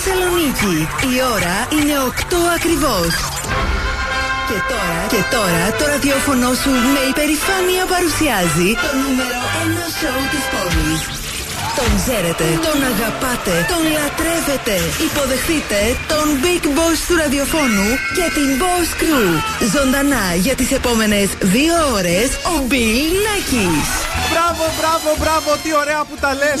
Θεσσαλονίκη. Η ώρα είναι 8 ακριβώς. Και τώρα, και τώρα το ραδιόφωνο σου με υπερηφάνεια παρουσιάζει το νούμερο 1 σοου της πόλης. Τον ξέρετε, τον αγαπάτε, τον λατρεύετε. Υποδεχτείτε τον Big Boss του ραδιοφώνου και την Boss Crew. Ζωντανά για τις επόμενες δύο ώρες ο Bill Nackis. Μπράβο, μπράβο, μπράβο, τι ωραία που τα λες.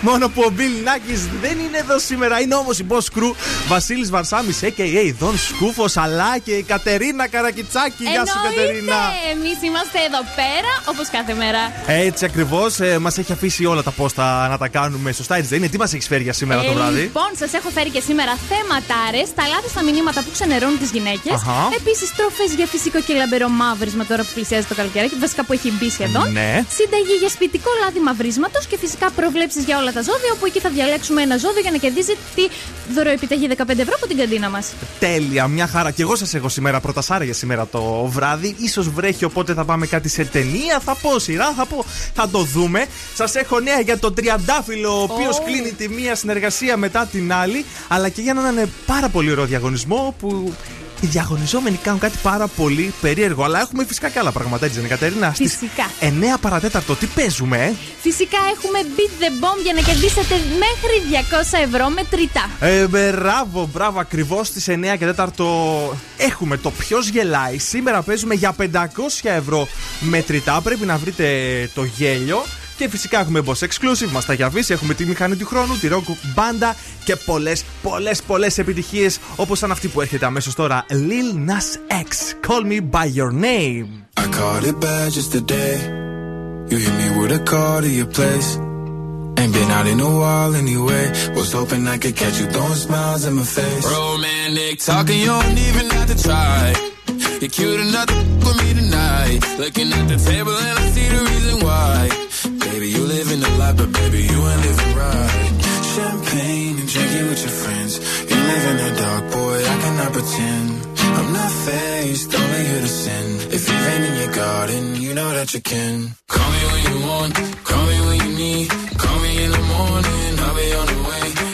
Μόνο που ο Μπιλ Νάκη δεν είναι εδώ σήμερα. Είναι όμως η boss crew Βασίλης Βαρσάμι, a.k.a. Δον Σκούφος, αλλά και η Κατερίνα Καρακιτσάκη. Γεια σου, Κατερίνα. Εμείς είμαστε εδώ πέρα όπως κάθε μέρα. Έτσι ακριβώς. Ε, μας έχει αφήσει όλα τα πόστα να τα κάνουμε σωστά. Έτσι δεν είναι; Τι μας έχεις φέρει για σήμερα ε, το βράδυ; Λοιπόν, σας έχω φέρει και σήμερα θέματάρε, τα λάθη στα μηνύματα που ξενερώνουν τις γυναίκες. Επίσης, τροφές για φυσικό και λαμπερό μαύρισμα τώρα που πλησιάζει το καλοκαίρι. Βασικά που έχει μπει σχεδόν. Ναι. Συνταγή για σπιτικό λάδι μαυρίσματος και φυσικά προβλέψεις για όλα τα ζώδια, όπου εκεί θα διαλέξουμε ένα ζώδιο για να κερδίζει τη δωροεπιταγή 15 ευρώ από την καντίνα μας. Τέλεια, μια χαρά. Και εγώ σας έχω σήμερα πρωτασάρια για σήμερα το βράδυ. σω βρέχει, οπότε θα πάμε κάτι σε ταινία. Θα πω σειρά, θα πω. Θα το δούμε. Σας έχω νέα για το Τριαντάφυλλο, ο οποίος oh. κλείνει τη μία συνεργασία μετά την άλλη. Αλλά και για να είναι πάρα πολύ ωραίο διαγωνισμό που οι διαγωνιζόμενοι κάνουν κάτι πάρα πολύ περίεργο. Αλλά έχουμε φυσικά και άλλα πράγματα, έτσι δεν είναι, Κατερίνα; Φυσικά. 9 παρατέταρτο, τι παίζουμε, ε; Φυσικά έχουμε beat the bomb για να κερδίσετε μέχρι 200 ευρώ μετρητά. Ε, μπράβο, μπράβο, ακριβώς στις 9 και 4 έχουμε το ποιος γελάει. Σήμερα παίζουμε για 500 ευρώ μετρητά. Πρέπει να βρείτε το γέλιο. Και φυσικά έχουμε Boss Exclusive, μα τα έχει αφήσει. Έχουμε τη μηχανή του χρόνου, τη Rock Banda και πολλέ, πολλέ, πολλέ επιτυχίε όπω σαν αυτή που έρχεται αμέσω τώρα. Lil Nas X, Call Me By Your Name. I caught it bad just today. You hit me with a call to your place. Ain't been out in a while anyway. Was hoping I could catch you throwing smiles in my face. Romantic talking, you don't even have to try. You're cute enough with me tonight. Looking at the table and I see the reason why. Baby, you live in the life, but baby, you ain't living right. Champagne and drinking with your friends. You live in the dark, boy, I cannot pretend. I'm not faced, only here to sin. If you've in your garden, you know that you can. Call me when you want, call me when you need. Call me in the morning, I'll be on the way.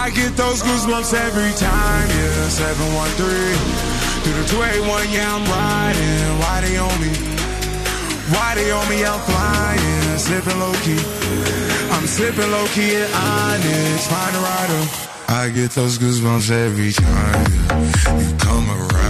I get those goosebumps every time, yeah. 713 through the 281, yeah, I'm riding. Why they on me Shotty on me, I'm flying, sipping low key. I'm slipping low key at Onyx, find a rider. I get those goosebumps every time you come around,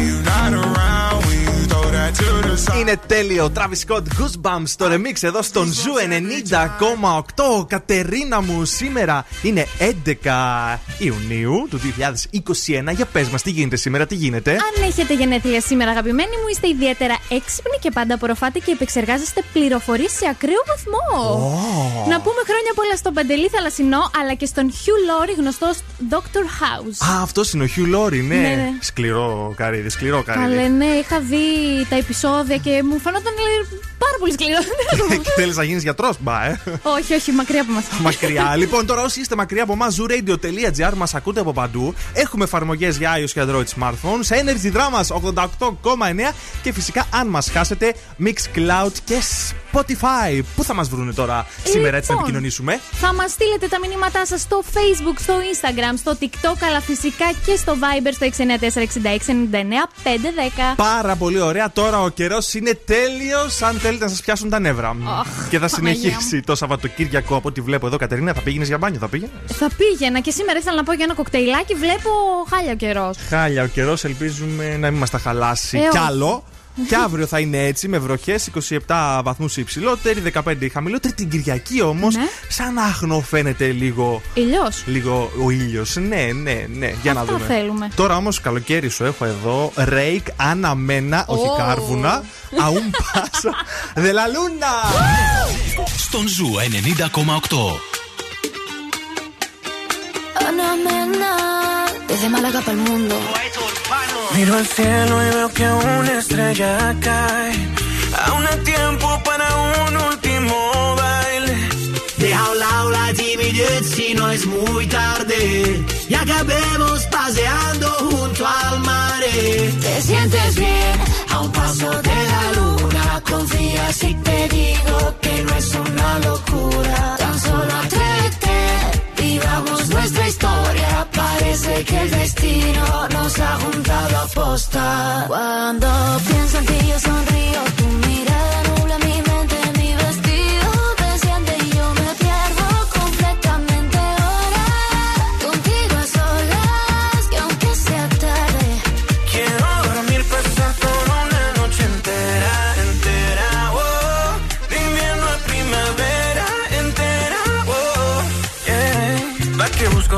Είναι τέλειο. Travis Scott Goosebumps στο remix εδώ στον Zoo 90,8. Κατερίνα μου, σήμερα είναι 11 Ιουνίου του 2021. Για πες μας, τι γίνεται σήμερα, τι γίνεται; Αν έχετε γενέθλια σήμερα, αγαπημένοι μου, είστε ιδιαίτερα έξυπνοι και πάντα απορροφάτε και επεξεργάζεστε πληροφορίες σε ακραίο βαθμό. Να πούμε χρόνια πολλά στον Παντελή Θαλασσινό, αλλά και στον Hugh Laurie, γνωστό ως Dr. House. Α, αυτός είναι ο Hugh Laurie, ναι. Ναι, ναι. Σκληρό καρύδι, σκληρό καρύδι. Καλέ, ναι, είχα δει τα επεισόδια και μου φαίνονταν ε, πάρα πολύ σκληρό. Θέλεις να γίνεις γιατρός, μπα, ε. όχι, όχι, μακριά από μα. μακριά. λοιπόν, τώρα όσοι είστε μακριά από εμάς, zooradio.gr μας ακούτε από παντού. Έχουμε εφαρμογές για iOS και Android smartphone. Σε Energy Drama 88,9 και φυσικά αν μας χάσετε, Mixcloud και Spotify. Πού θα μας βρούνε τώρα σήμερα έτσι να Λοιπόν, επικοινωνήσουμε; Θα μας στείλετε τα μηνύματά σας στο Facebook, στο Instagram, στο TikTok, αλλά φυσικά και στο Viber στο 694-6699-510. Πάρα πολύ ωραία. Τώρα ο καιρός είναι τέλειος. Αν θέλετε να σας πιάσουν τα νεύρα. Αχ, και θα Παναγία συνεχίσει το Σαββατοκύριακο από ό,τι βλέπω εδώ, Κατερίνα. Θα πήγαινες για μπάνιο, θα πήγαινες; Θα πήγαινα και σήμερα ήθελα να πω για ένα κοκτέιλάκι. Βλέπω χάλια ο καιρός. Χάλια ο καιρός, ελπίζουμε να μην μας τα χαλάσει Ε, κι όχι. άλλο. Και αύριο θα είναι έτσι με βροχές, 27 βαθμούς υψηλότερη, 15 η χαμηλότερη. Την Κυριακή όμως, Ναι. σαν άχνο φαίνεται λίγο. Ηλιό. Λίγο ο ήλιος. Ναι, ναι, ναι. Για να Αυτά δούμε. θέλουμε. Τώρα όμως καλοκαίρι σου έχω εδώ ρέικ αναμένα, όχι Ω. κάρβουνα. Αούν πάσα. Δελαλούνα! Στον Ζου 90,8. Anamena, desde Málaga para el mundo. Miro al cielo y veo que una estrella cae. Aún hay tiempo para un último baile. Deja a un lado la timidez si no es muy tarde. Y acabemos paseando junto al mar. Te sientes bien a un paso de la luna. Confía si te digo que no es una locura. Tan solo atrévete, nuestra historia. Parece que el destino nos ha juntado a posta. Cuando pienso en ti yo sonrío,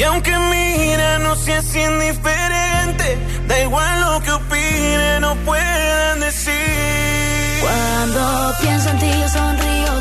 Y aunque mira no seas indiferente, da igual lo que opinen, no puedan decir. Cuando pienso en ti yo sonrío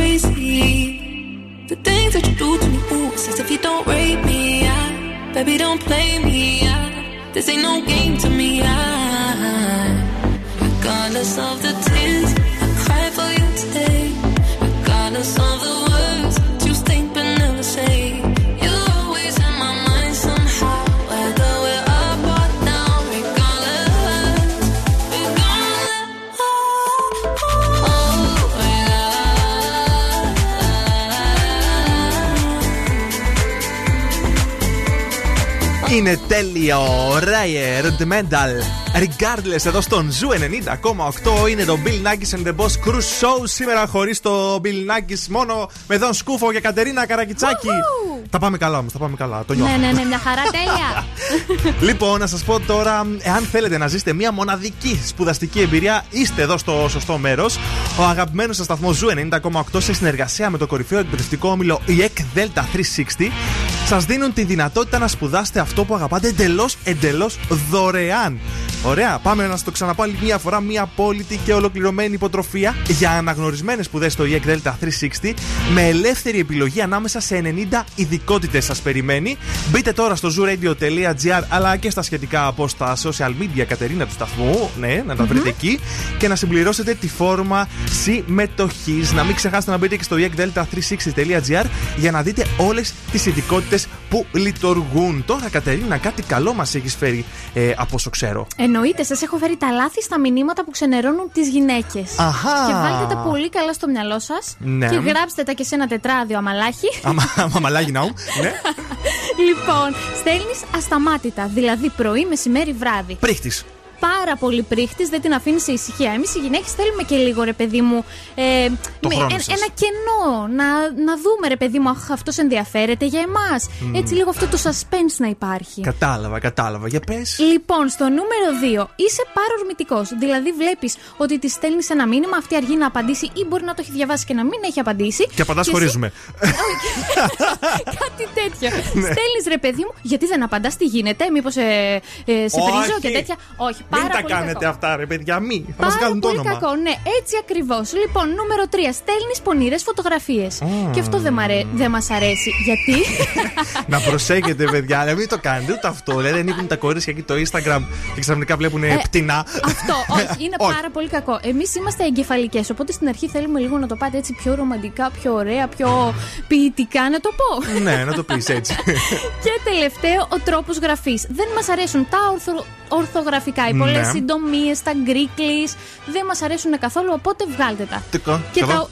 crazy? The things that you do to me, ooh, as if you don't rape me. I, baby, don't play me. I, this ain't no game to me. I, regardless of the Είναι τέλειο. Raye, Rudimental. Regardless εδώ στον Zoo 90,8 είναι το Bill Nakis and the Boss Crew Show. Σήμερα χωρίς το Bill Nakis, μόνο με Δον Σκούφο και Κατερίνα Καρακιτσάκη. Τα πάμε καλά όμως, τα πάμε καλά. Το νιώθω. Ναι, ναι, ναι, μια χαρά τέλεια. Λοιπόν, να σας πω τώρα, εάν θέλετε να ζήσετε μια μοναδική σπουδαστική εμπειρία, είστε εδώ στο σωστό μέρος. Ο αγαπημένος σας σταθμός Zoo 90,8 σε συνεργασία με το κορυφαίο εκπαιδευτικό όμιλο ΙΕΚ Delta 360 σας δίνουν τη δυνατότητα να σπουδάσετε αυτό που αγαπάτε εντελώς εντελώς δωρεάν. Ωραία, πάμε να σα το ξαναπώ άλλη μια φορά. Μια απόλυτη και ολοκληρωμένη υποτροφία για αναγνωρισμένες σπουδές στο ΙΕΚ Delta 360 με ελεύθερη επιλογή ανάμεσα σε 90 ειδικότητες σας περιμένει. Μπείτε τώρα στο zooradio.gr αλλά και στα σχετικά από στα social media Κατερίνα του σταθμού. Ναι, να τα βρείτε εκεί και να συμπληρώσετε τη φόρμα συμμετοχής. Να μην ξεχάσετε να μπείτε και στο ekdelta360.gr για να δείτε όλες τις ειδικότητες που λειτουργούν. Τώρα, Κατερίνα, κάτι καλό μας έχεις φέρει ε, από όσο ξέρω. Εννοείται, σας έχω φέρει τα λάθη στα μηνύματα που ξενερώνουν τις γυναίκες. Αχα. Και βάλτε τα πολύ καλά στο μυαλό σας. Ναι. Και γράψτε τα και σε ένα τετράδιο αμαλάχη. Μαμαλάγι ναού. Ναι. λοιπόν, στέλνεις ασταμάτητα. Δηλαδή πρωί, μεσημέρι, βράδυ. Πρίχτης. Πάρα πολύ πρίχτης, δεν την αφήνεις σε ησυχία. Εμείς οι γυναίκες θέλουμε και λίγο ρε παιδί μου. Ε, Το με- χρόνο ε- σας. ένα κενό. Να, να δούμε ρε παιδί μου, αχ, αυτός ενδιαφέρεται για εμάς. Μμμ. Έτσι λίγο αυτό το suspense να υπάρχει. Κατάλαβα, κατάλαβα. Για πες. Λοιπόν, στο νούμερο 2 είσαι παρορμητικός. Δηλαδή, βλέπεις ότι τη στέλνεις ένα μήνυμα, αυτή αργεί να απαντήσει ή μπορεί να το έχει διαβάσει και να μην έχει απαντήσει. Και απαντάς εσύ- χωρίζουμε. Κάτι τέτοιο. Ναι. Στέλνεις ρε παιδί μου, γιατί δεν απαντάς, τι γίνεται, μήπως ε, ε, σε Όχι. βρίζω και τέτοια. Όχι, πάρα Μην τα πολύ κάνετε κακό. αυτά, ρε παιδιά, μη. Θα μας κάνουν το όνομα. Κακό, ναι, έτσι ακριβώς. Λοιπόν, νούμερο 3. Στέλνεις πονηρές φωτογραφίες. Mm. Και αυτό δεν αρέ... δε μας αρέσει. Γιατί; να προσέχετε, παιδιά, να μην το κάνετε ούτε αυτό. Δηλαδή, ανοίγουν τα κορίτσια εκεί το Instagram και ξαφνικά βλέπουν ε, πτηνά. Αυτό, όχι, ε, είναι πάρα πολύ κακό. Εμείς είμαστε εγκεφαλικές, οπότε στην αρχή θέλουμε λίγο να το πάτε έτσι πιο ρομαντικά, πιο ωραία, πιο ποιητικά, να το πω. ναι, να το πεις έτσι. και τελευταίο, ο τρόπος γραφής. Δεν μας αρέσουν τα ορθο ορθογραφικά, οι πολλές ναι. συντομίες, τα γκρίκλι. Δεν μας αρέσουν καθόλου, οπότε βγάλτε τα. Τικό. Και τα.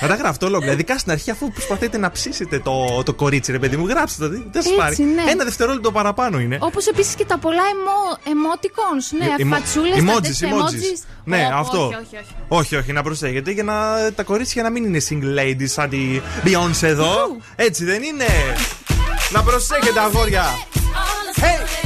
Να τα γράφτε. Ειδικά στην αρχή, αφού προσπαθείτε να ψήσετε το, το κορίτσι, ρε παιδί μου, γράψτε το. Δεν σας πάρει. Ναι. Ένα δευτερόλεπτο παραπάνω είναι. Όπως επίσης και τα πολλά εμότικον. Ναι, φατσούλες, emojis. Ναι, αυτό. Όχι όχι, όχι. όχι, όχι, να προσέχετε για να τα κορίτσια να μην είναι single ladies σαν τη Beyoncé εδώ. Έτσι δεν είναι. Να προσέχετε αγόρια. Hey!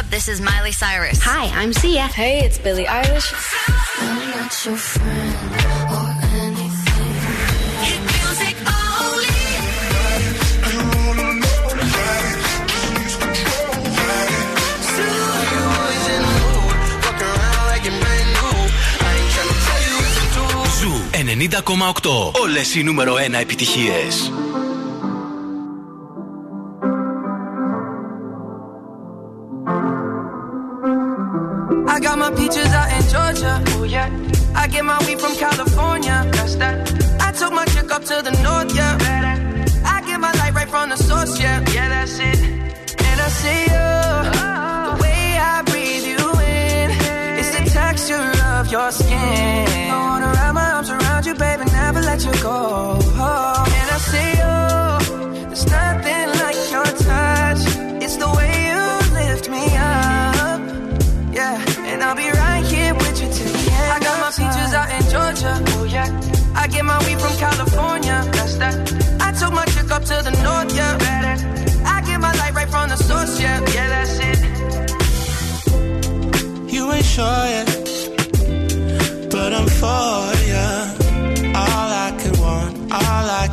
up? This is Miley Cyrus. Hi, I'm Sia. Hey, it's Billie Eilish. I'm not your friend or anything. Hit music only. Ζου 90,8. Όλες οι νούμερο 1 επιτυχίες.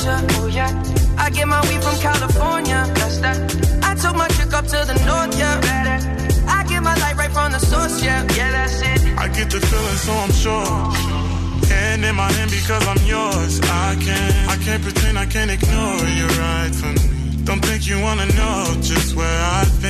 Georgia. Oh yeah. I get my weed from California. That's that. I took my chick up to the north. Yeah. better. I get my light right from the source. Yeah, yeah, that's it. I get the feeling, so I'm sure. Hand in my hand because I'm yours. I can't, I can't pretend, I can't ignore you right from me. Don't think you wanna know just where I've been.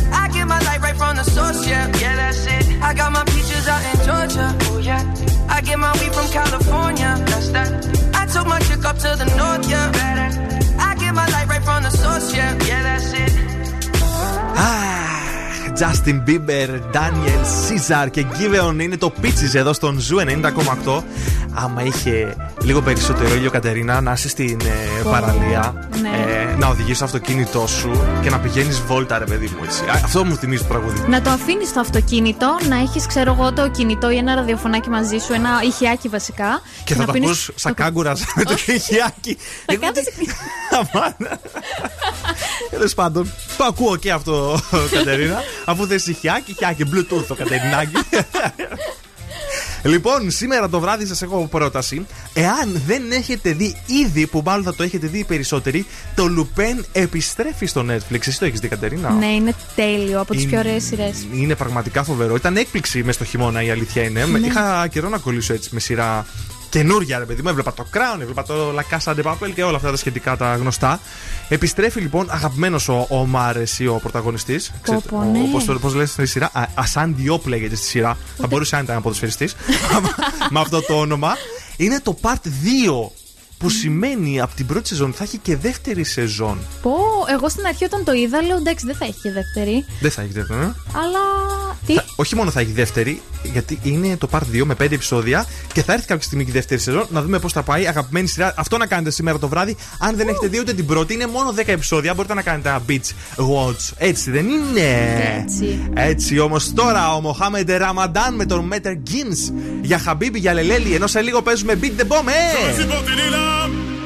From the source, yeah. Yeah, that's it. I got my peaches out in Georgia. Oh yeah. I get my weed from California. That's that. I took my chick up to the north, yeah. Better. I get my light right from the source, yeah. Yeah, that's it. Justin Bieber, Daniel Caesar και Giveon είναι το Peaches εδώ στον Ζου 90,8. Άμα είχε λίγο περισσότερο ήλιο, Κατερίνα, να είσαι στην ε, παραλία, Ναι. ε, να οδηγείς το αυτοκίνητό σου και να πηγαίνεις βόλτα, ρε παιδί μου. Έτσι. Α, Αυτό μου θυμίζει το τραγούδι. Να το αφήνεις το αυτοκίνητο, να έχεις, ξέρω εγώ, το κινητό ή ένα ραδιοφωνάκι μαζί σου, ένα ηχιάκι βασικά. Και θα να το πίνεις ακούς σαν κάγκουρας με το χιάκι. Θα κάνεις- Τέλος πάντων, το ακούω και αυτό, Κατερίνα. Αφού θες ηχιάκι, χιάκι, Bluetooth το Κατερινάκι. Λοιπόν, σήμερα το βράδυ σας έχω πρόταση. Εάν δεν έχετε δει ήδη, που μάλλον θα το έχετε δει οι περισσότεροι, το Lupin επιστρέφει στο Netflix. Εσύ το έχεις δει, Κατερίνα; Ναι, είναι τέλειο, από τις Είναι- πιο ωραίες σειρές. Είναι πραγματικά φοβερό. Ήταν έκπληξη μες στο χειμώνα, η αλήθεια είναι. Ναι. Είχα καιρό να κολλήσω έτσι με σειρά καινούρια, ρε παιδί μου. Έβλεπα το Crown, έβλεπα το La Casa de Papel και όλα αυτά τα σχετικά τα γνωστά. Επιστρέφει λοιπόν αγαπημένος ο, ο Μάρ, εσύ ο πρωταγωνιστής. Πω, πω, ναι. Πώ το λες στη σειρά. Α, Ασάν Διόπ λέγεται στη σειρά. Θα μπορούσε αν ήταν ένας ποδοσφαιριστής. με αυτό το όνομα. Είναι το part 2. Που σημαίνει από την πρώτη σεζόν θα έχει και δεύτερη σεζόν. Πω, εγώ στην αρχή όταν το είδα, λέω εντάξει, δεν θα έχει και δεύτερη. Δεν θα έχει δεύτερη, ε; Αλλά. Τι; Θα- όχι μόνο θα έχει δεύτερη, γιατί είναι το part 2 με 5 επεισόδια και θα έρθει κάποια στιγμή και η δεύτερη σεζόν να δούμε πώς θα πάει. Αγαπημένη σειρά, αυτό να κάνετε σήμερα το βράδυ. Αν δεν έχετε δει ούτε την πρώτη, είναι μόνο 10 επεισόδια. Μπορείτε να κάνετε ένα beach watch. Έτσι δεν είναι. Έτσι. Έτσι όμως τώρα ο Μοχάμεντε Ραμαντάν με τον Μέτερ Γκίνς για Χαμπίμπι, για Λελέλη. Ενώ σε λίγο παίζουμε beat the bomb, J'aurais ε!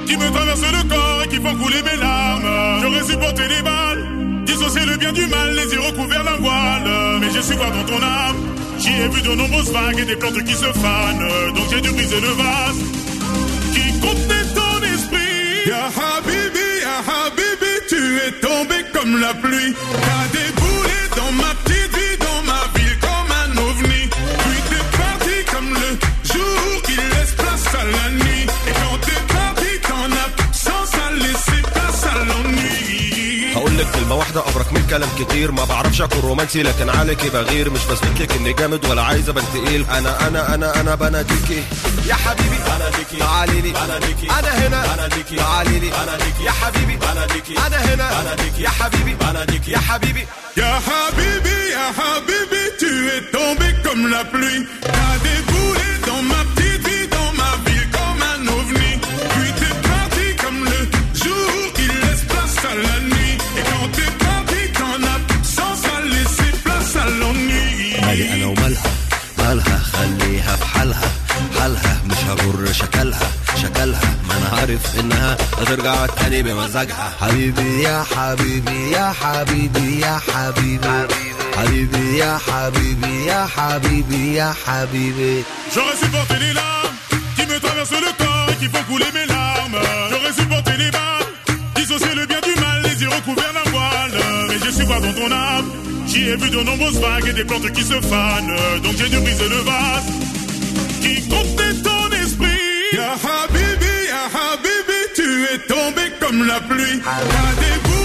Qui me traversent le corps et qui font couler mes larmes. J'aurais supporté les balles, dissocier le bien du mal, les yeux recouverts d'un voile. Mais j'ai su voir dans ton âme, j'y ai vu de nombreuses vagues et des plantes qui se fanent. Donc j'ai dû briser le vase qui contenait ton esprit. Ya Habibi, Ya Habibi, tu es tombé comme la pluie. T'as déboulé dans لك كلمة واحدة أبرك من كلام كتير. ما بعرفش أكون رومانسي لكن عليكي بغير. مش بثبت لك إني جامد ولا عايز أبان تقيل. أنا أنا أنا أنا بناديكي يا حبيبي بناديكي تعالي لي. بناديكي أنا هنا. بناديكي تعالي لي. بناديكي يا حبيبي بناديكي أنا هنا. بناديكي يا حبيبي بناديكي يا حبيبي. Ya Habibi, Ya Habibi, tu es tombé comme la خليها في حالها. حالها مش هجر شكلها. شكلها ما أنا عارف إنها هترجع تاني بمزاجها. حبيبي يا حبيبي يا حبيبي يا حبيبي. حبيبي يا حبيبي يا حبيبي يا حبيبي. J'aurais supporté les larmes qui me traversent le corps et qui font couler mes larmes. J'aurais supporté les balles, dissocier le bien du yeux recouverts d'un voile. Mais j'ai su voir dans ton âme, j'y ai vu de nombreuses vagues et des plantes qui se fanent. Donc j'ai dû briser le vase qui contenait ton esprit. Ya Habibi, Ya Habibi, tu es tombé comme la pluie. T'as déboulé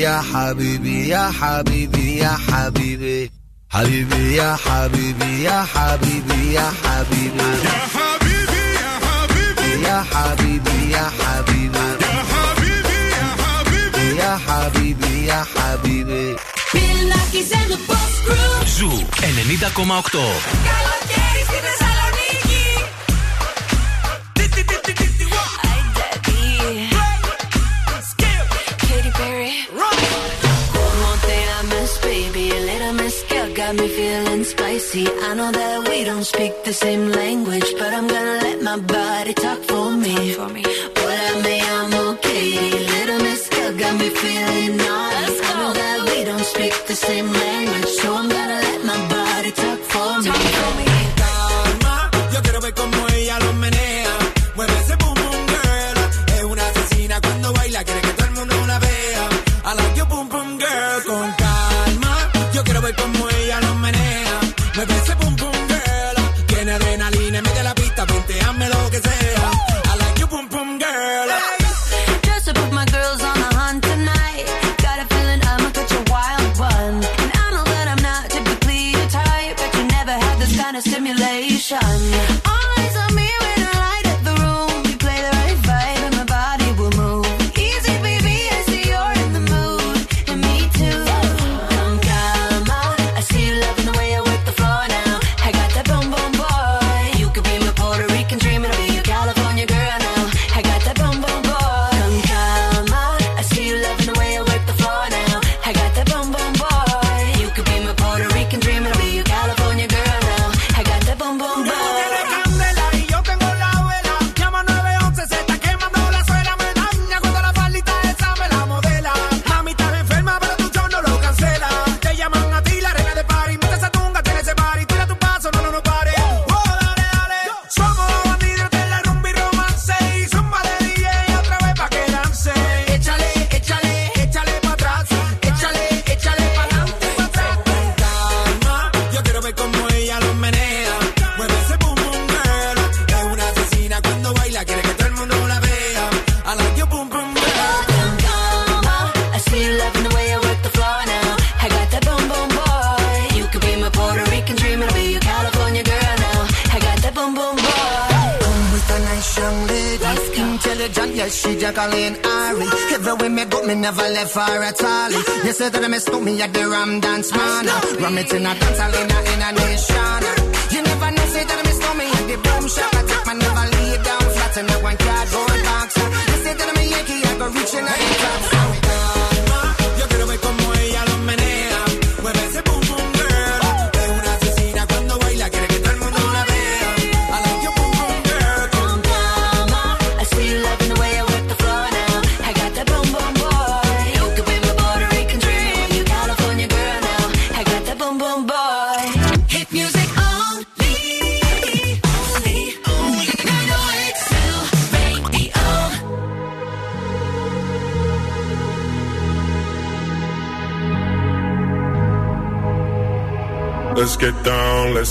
يا حبيبي يا حبيبي يا حبيبي حبيبي يا حبيبي يا حبيبي يا حبيبي يا حبيبي يا حبيبي يا حبيبي يا حبيبي يا حبيبي يا حبيبي يا حبيبي يا حبيبي Bill Nackis and the Boss Crew Zoo 90,8 Καλοκαίρι στην Πεζά got me feeling spicy. I know that we don't speak the same language, but I'm gonna let my body talk for me. Talk for me. What I may, I'm okay. Little Miss Girl got me feeling nice. I know that we don't speak the same language, so I'm gonna let my body talk for talk me. For me. never left her at all. You said that I mistook me at the Ram Dance, man. Ram it in a dance, in a, in a nation.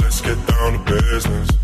let's get down to business.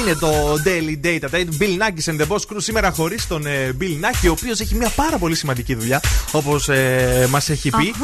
Είναι το Daily Data Date. Bill Nackis and the Boss Crew σήμερα χωρίς τον ε, Bill Nackis, ο οποίος έχει μια πάρα πολύ σημαντική δουλειά, όπως ε, μας έχει πει.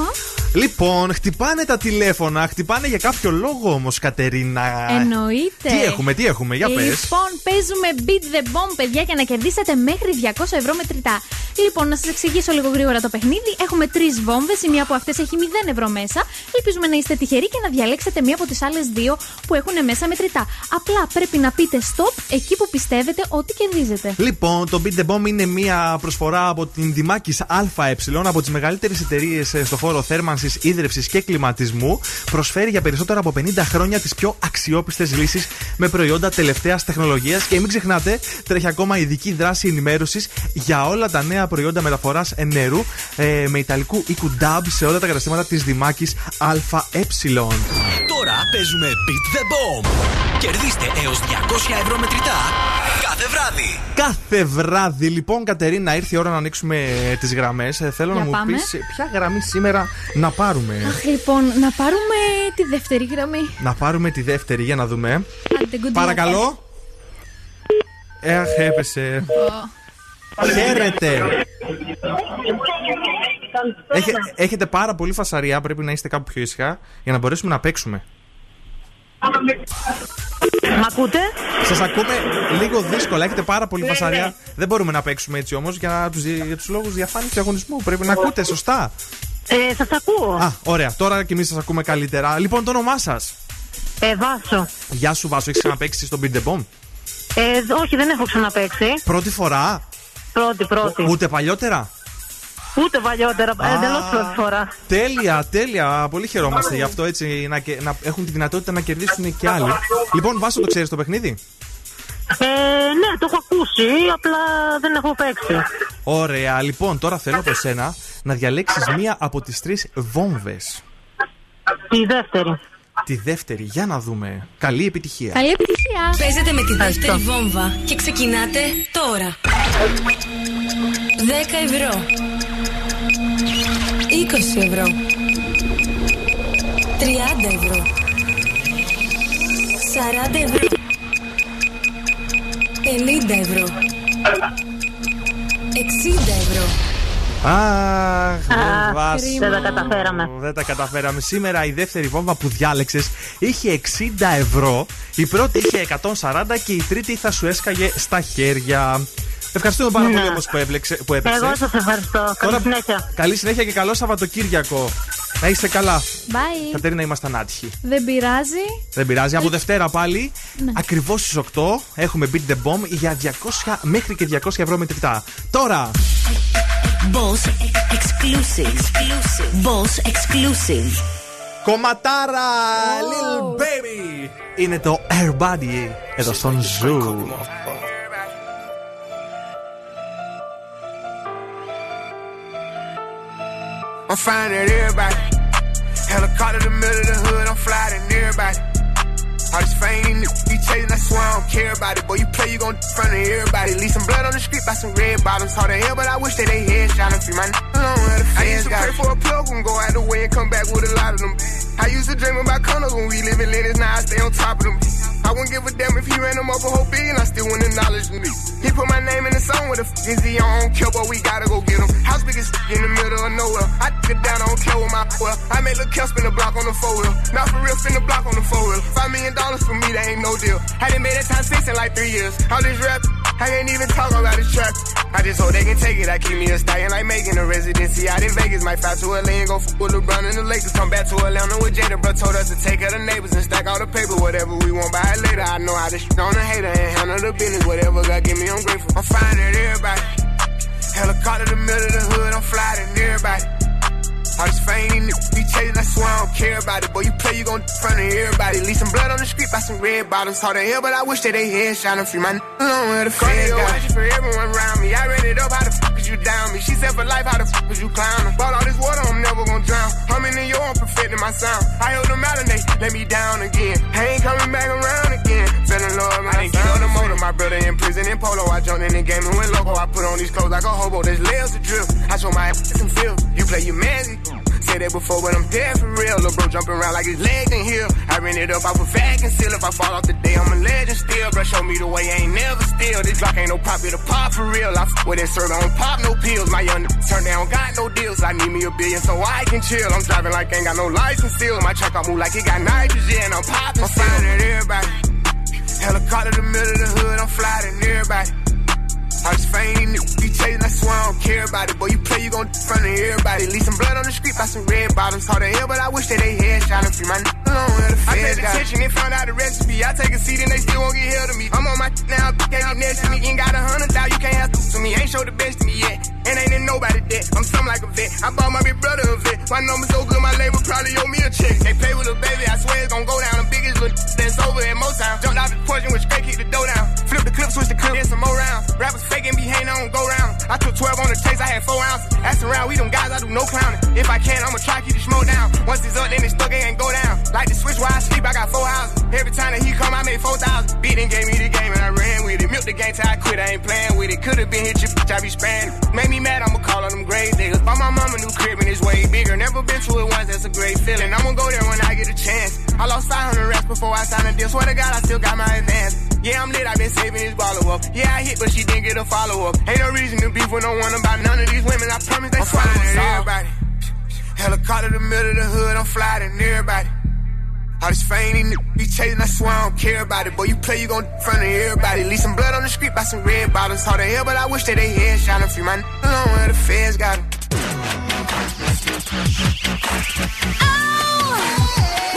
Λοιπόν, χτυπάνε τα τηλέφωνα, χτυπάνε για κάποιο λόγο όμως, Κατερίνα. Εννοείται. Τι έχουμε, τι έχουμε, για πες. Λοιπόν, παίζουμε Beat the Bomb, παιδιά, για να κερδίσετε μέχρι 200 ευρώ μετρητά. Λοιπόν, να σας εξηγήσω λίγο γρήγορα το παιχνίδι. Έχουμε τρεις βόμβες. Η μία από αυτές έχει 0 ευρώ μέσα. Ελπίζουμε να είστε τυχεροί και να διαλέξετε μία από τις άλλες δύο που έχουν μέσα μετρητά. Απλά πρέπει να πείτε stop εκεί που πιστεύετε ότι κερδίζετε. Λοιπόν, το Beat the Bomb είναι μια προσφορά από την Δημάκης ΑΕ, από τις μεγαλύτερες εταιρείες στο χώρο θέρμανση, ίδρυυσης και κλιματισμού. Προσφέρει για περισσότερα από 50 χρόνια τις πιο αξιόπιστες λύσεις με προϊόντα τελευταίας τεχνολογίας. Και μην ξεχνάτε, τρέχει ακόμα ειδική δράση ενημέρωσης για όλα τα νέα προϊόντα μεταφοράς νερού ε, με ιταλικού οίκου DAB σε όλα τα καταστήματα της Δημάκης ΑΕ. Τώρα παίζουμε Beat the Bomb. Κερδίστε έως 200 ευρώ μετρητά κάθε βράδυ. Κάθε βράδυ, λοιπόν, Κατερίνα, ήρθε η ώρα να ανοίξουμε τις γραμμές. θέλω Για να μου πάμε. πεις ποια γραμμή σήμερα να πάρουμε. Αχ, λοιπόν, να πάρουμε τη δεύτερη γραμμή. Να πάρουμε τη δεύτερη για να δούμε. Άντε, good luck. Παρακαλώ. Εχ, έπεσε. Χαίρετε. Έχε- έχετε πάρα πολύ φασαρία. Πρέπει να είστε κάπου πιο ήσυχα για να μπορέσουμε να παίξουμε. Μ' ακούτε; Σας ακούμε λίγο δύσκολα. Έχετε πάρα πολύ φασαρία. Δεν μπορούμε να παίξουμε έτσι όμως για τους για τους λόγους διαφάνειας του αγωνισμού. Πρέπει να ακούτε σωστά. Ε, σας ακούω. Α, ωραία. Τώρα και εμείς σας ακούμε καλύτερα. Λοιπόν, το όνομά σας. Ε, Βάσο. Γεια σου, Βάσο. Έχεις ξαναπέξει στον Beat the Bomb; Ε, όχι, δεν έχω ξαναπέξει. Πρώτη φορά; Πρώτη, πρώτη. Ούτε παλιότερα; Ούτε παλιότερα. Α. Εντελώ πρώτη φορά. Τέλεια, τέλεια. Πολύ χαιρόμαστε γι' αυτό έτσι να, και- να έχουν τη δυνατότητα να κερδίσουν και άλλοι. Λοιπόν, Βάσο, το ξέρεις το παιχνίδι; Ε, ναι, το έχω ακούσει, απλά δεν έχω παίξει. Ωραία, λοιπόν, τώρα θέλω από σένα να διαλέξεις μία από τις τρεις βόμβες. Τη δεύτερη. Τη δεύτερη, για να δούμε. Καλή επιτυχία. Καλή επιτυχία. Παίζετε με τη δεύτερη βόμβα και ξεκινάτε τώρα. 10 ευρώ. 20 ευρώ. 30 ευρώ. 40 ευρώ. 50 ευρώ. 60 ευρώ. Αχ, δεν Βάσο. δεν τα καταφέραμε. Δεν τα καταφέραμε. Σήμερα η δεύτερη βόμβα που διάλεξες είχε 60 ευρώ, η πρώτη είχε 140 και η τρίτη θα σου έσκαγε στα χέρια. Ευχαριστούμε πάρα Ναι. πολύ όμως που, έπλεξε, που έπαιξε. Εγώ σας ευχαριστώ. Καλή συνέχεια. Καλή συνέχεια και καλό Σαββατοκύριακο. Να είστε καλά. Bye. Κατερίνα, ήμασταν άτυχοι. Δεν πειράζει. Δεν πειράζει. Από Δευτέρα πάλι, Ναι. ακριβώς στις 8, έχουμε Beat the Bomb για 200 μέχρι και 200 ευρώ μετρητά. Τώρα! Boss exclusive. Boss exclusive. Κομματάρα! Little baby! Είναι το Airbody εδώ στον Zoo. I'm finding everybody. Helicopter in the middle of the hood, I'm flying everybody. All this fame, be chasing, I swear I don't care about it. Boy, you play, you gon' in front of everybody. Leave some blood on the street by some red bottoms. Hard to hell, but I wish that they head shot and free my n- alone the I used to pray for a plug and go out the way and come back with a lot of them. I used to dream about condos when we live in Lennox, now I stay on top of them. I wouldn't give a damn if he ran up a whole billion, I still wouldn't acknowledge me. He put my name in the song with a f- is he on kill, but we gotta go get him. House big as in the middle of nowhere. I get down, I don't care with my well. I made Lil' Kel spin the block on the four wheel. Not for real, spin the block on the four wheel. Five million dollars for me, that ain't no deal. Hadn't made that time six in like three years. All this rap, I ain't even talk about this trap. I just hope they can take it. I keep me a stallion like making a residency out in Vegas. Might fly to LA and go f with LeBron and the Lakers. Come back to Atlanta with Jada, bro. Told us to take of the neighbors and stack all the paper. Whatever we want, buy it later. I know how to sh- on a hater and handle the business. Whatever God give me, I'm grateful. I'm fine at everybody. Helicopter the middle of the hood, I'm flying at everybody. I just fame be chasing, I swear I don't care about it. Boy, you play, you gon' front of everybody. Leave some blood on the street by some red bottoms. Hard to hell, but I wish that they head shining free. My n- alone where the feds got for everyone around me. I ran it up, how the is you down me? She said for life, how the fuck is you clowning? Bought all this water, I'm never gon' drown. I'm in your own perfecting my sound. I held them out and they let me down again. I ain't coming back around again. Fell in love, I didn't get on the motor. My brother in prison in polo. I jumped in the game and went loco. I put on these clothes like a hobo. There's layers to drip. I show my ass some feel. You play your magic. Said that before, but I'm dead for real. Lil' bro jumping around like his legs in here. I ran it up off a fag and seal. If I fall off the day, I'm a legend still. Bro, show me the way, I ain't never still. This block ain't no profit to pop for real. I f with that serve, I don't pop no pills. My young turn down, got no deals. I need me a billion so I can chill. I'm driving like I ain't got no license still. My truck, I move like it got nitrogen. I'm popping, I'm flying at everybody. Helicopter in the middle of the hood, I'm flying at everybody. I just fame be chasing, I swear I don't care about it. Boy, you play, you gon' front of everybody. Leave some blood on the street by some red bottoms. Hard to hell, but I wish that they head shining free. My n- alone where the I paid attention and found out the recipe. I take a seat and they still won't get held to me. I'm on my now, can't get next to me. Ain't got a hundred thousand, you can't have to me. Ain't show the best to me yet. And ain't in nobody debt. I'm something like a vet. I bought my big brother a vet. My number so good, my label probably owe me a check. They play with a baby, I swear it's gon' go down. The biggest little that's over at Motown. Jumped out the porch and went straight, the dough down. Flip the clip, switch the clip, then some more rounds. Rappers faking, be hating, I don't go round. I took 12 on the chase, I had 4 ounces. Ask around, we them guys, I do no clowning. If I can, I'ma try keep the smoke down. Once it's up, then it's stuck, it ain't go down. Like the switch while I sleep, I got 4 houses. Every time that he come, I made 4,000. Beat and gave me the game and I ran with it. Milk the game till I quit, I ain't playing with it. Could've been hit your bitch, I be spraying. Me mad, I'ma call on them grave diggers. Bought my mama new crib and it's way bigger. Never been to it once, that's a great feeling. I'ma go there when I get a chance. I lost 500 racks before I signed a deal. Swear to God, I still got my advance. Yeah, I'm lit, i been saving this follow up. Yeah, I hit, but she didn't get a follow up. Ain't no reason to beef with no one about none of these women. I promise they swallow us all. everybody. Helicopter the middle of the hood, I'm flying everybody. All this fame, these be chasing, I swear I don't care about it. Boy, you play, you gon' front of everybody. Leave some blood on the street by some red bottoms. Hard to hell, but I wish that they head shining free. My n- alone where the feds got 'em. Bill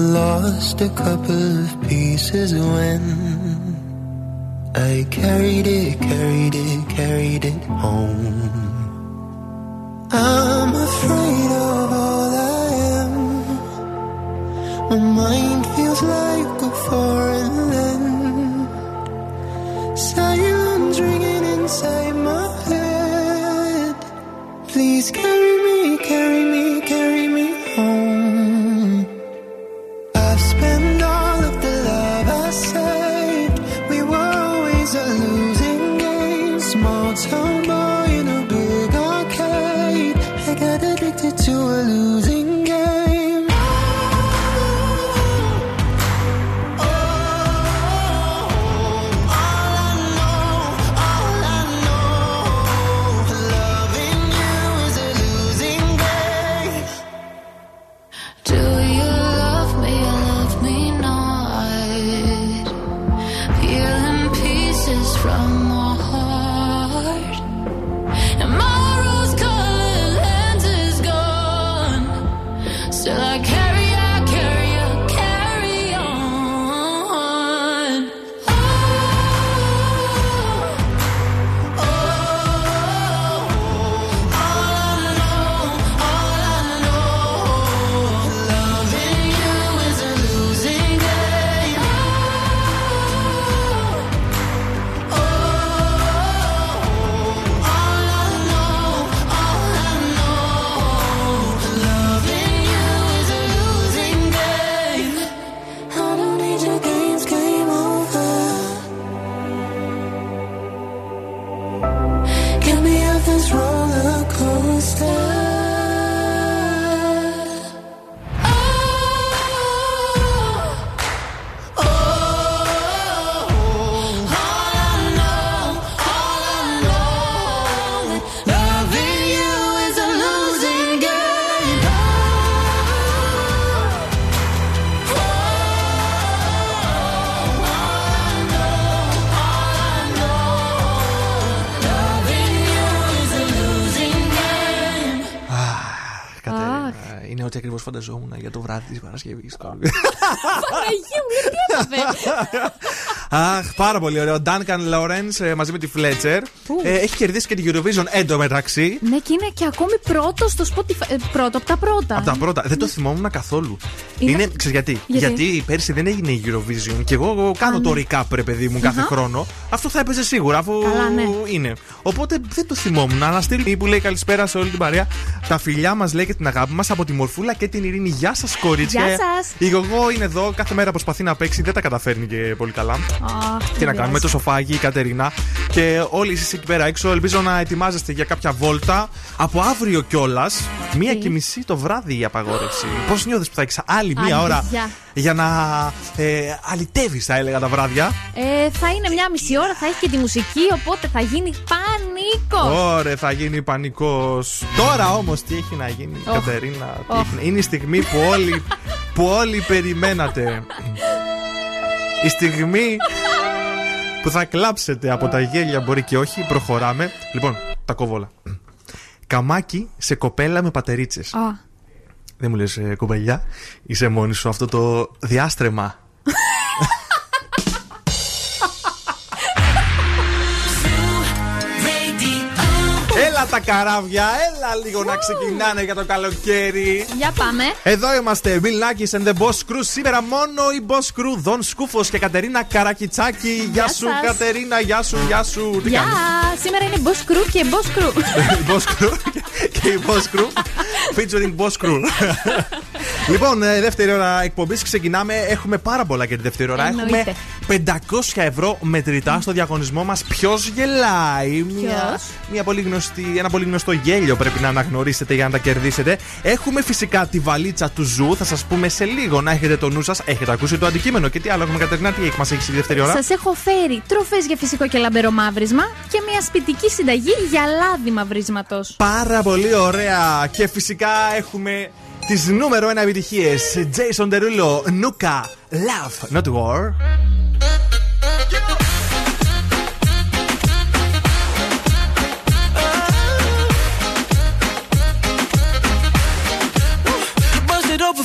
Lost a couple of pieces when I carried it, carried it, carried it home. I'm afraid of all I am. My mind feels like a foreign land. Silence ringing inside Παρασκευή. Παναγία μου, γιατί έπαθε. Αχ, πάρα πολύ ωραίο. Ο Ντάνκαν Λόρεν μαζί με τη Φλέτσερ. Ε, έχει κερδίσει και την Eurovision εντωμεταξύ. Ναι, και είναι και ακόμη πρώτο στο Spotify. ε, Πρώτο από τα πρώτα. Από τα πρώτα. Δεν το θυμόμουν καθόλου. Είναι- Είναι, ξέρεις γιατί; Γιατί; πέρσι δεν έγινε η Eurovision και εγώ, εγώ κάνω Α, το ναι. recap, ρε παιδί μου, κάθε Αχα. χρόνο. Αυτό θα έπαιζε σίγουρα, αφού Καλά, ναι. είναι. Οπότε δεν το θυμόμουν. Αλλά στείλει που λέει καλησπέρα σε όλη την παρέα. Τα φιλιά μας λέει και την αγάπη μας από τη Μορφούλα και την Ειρήνη. Γεια σας, κορίτσια. Γεια σας. Η γογό είναι εδώ, κάθε μέρα προσπαθεί να παίξει, δεν τα καταφέρνει και πολύ καλά. Αχ, Τι να κάνουμε, το σοφάκι, η Κατερίνα και όλοι εσεί εκεί πέρα έξω. Ελπίζω να ετοιμάζεστε για κάποια βόλτα. Από αύριο κιόλας, μία και μισή το βράδυ η απαγόρευση. Πώς νιώθεις που θα έχεις άλλη μία ώρα Αλήθεια. για να ε, αλυτεύει, θα έλεγα τα βράδια; Ε, θα είναι μια μισή ώρα, θα έχει και τη μουσική, οπότε θα γίνει πανίκο. Ωρε, θα γίνει πανικός. Τώρα όμως τι έχει να γίνει, Οχ. Κατερίνα. τι Οχ. έχει να- Είναι η στιγμή που όλοι που όλοι περιμένατε. Η στιγμή που θα κλάψετε από τα γέλια μπορεί και όχι. Προχωράμε. Λοιπόν, τα κόβω Καμάκι σε κοπέλα με πατερίτσες. Α. Δεν μου λες ε, κοπελιά, είσαι μόνη σου αυτό το διάστρεμα. Τα καράβια, έλα λίγο να ξεκινάνε για το καλοκαίρι. Για πάμε. Εδώ είμαστε, Bill Nackis and the Boss Crew. Σήμερα μόνο η Boss Crew, Δον Σκούφος και Κατερίνα Καρακιτσάκη. Γεια σου, σας. Κατερίνα, γεια σου, γεια σου. Τι Γεια! κάνεις; Σήμερα είναι Boss Crew και Boss Crew. η Boss Crew και η Boss Crew. Featuring Boss Crew. λοιπόν, ε, δεύτερη ώρα εκπομπής ξεκινάμε. Έχουμε πάρα πολλά για τη δεύτερη ώρα. Εννοείται. Έχουμε 500 ευρώ μετρητά στο διαγωνισμό μας. Ποιος γελάει; Μια, μια πολύ γνωστή, ένα πολύ γνωστό γέλιο πρέπει να αναγνωρίσετε για να τα κερδίσετε. Έχουμε φυσικά τη βαλίτσα του Zoo. Θα σας πούμε σε λίγο να έχετε το νου σας. Έχετε ακούσει το αντικείμενο. Και τι άλλο έχουμε, Κατερινά, τι μας έχεις η δεύτερη ώρα; Σας έχω φέρει τροφές για φυσικό και λαμπερό μαύρισμα και μια σπιτική συνταγή για λάδι μαυρίσματος. Πάρα πολύ ωραία. Και φυσικά έχουμε τις νούμερο 1 επιτυχίες. Jason Derulo, Nuka, Love, Not War.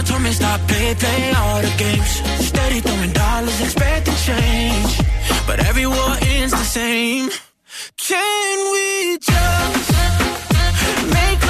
Mama told me stop play, play all the games. Steady throwing dollars, expecting change. But every war ends the same. Can we just make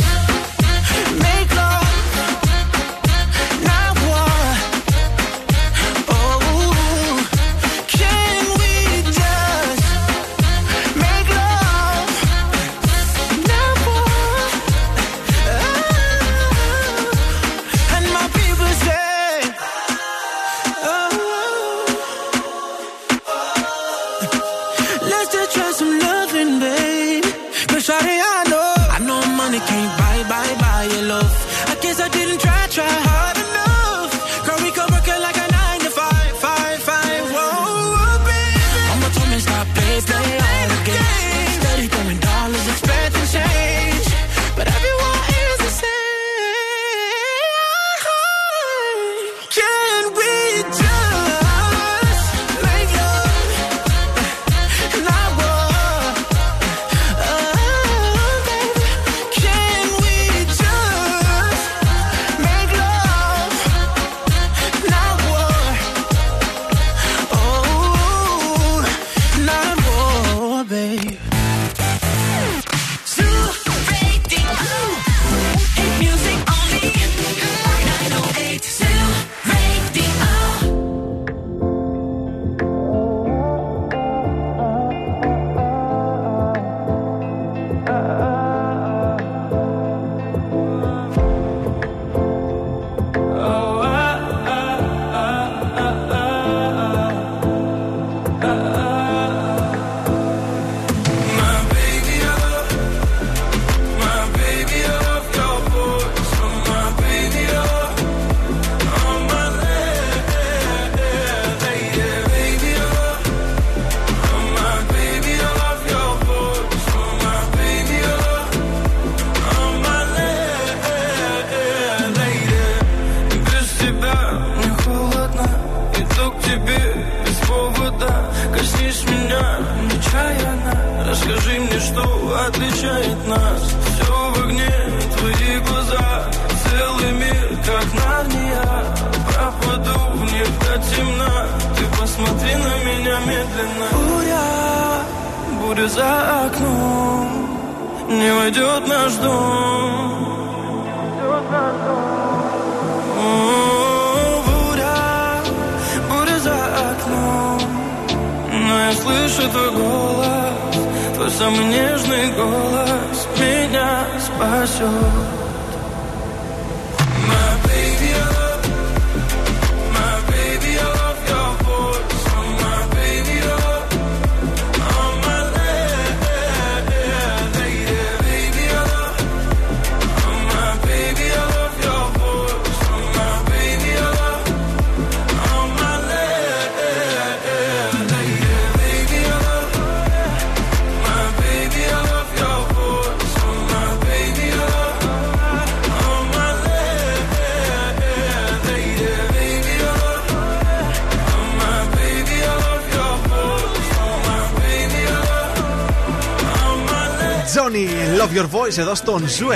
love your voice εδώ στον Zoo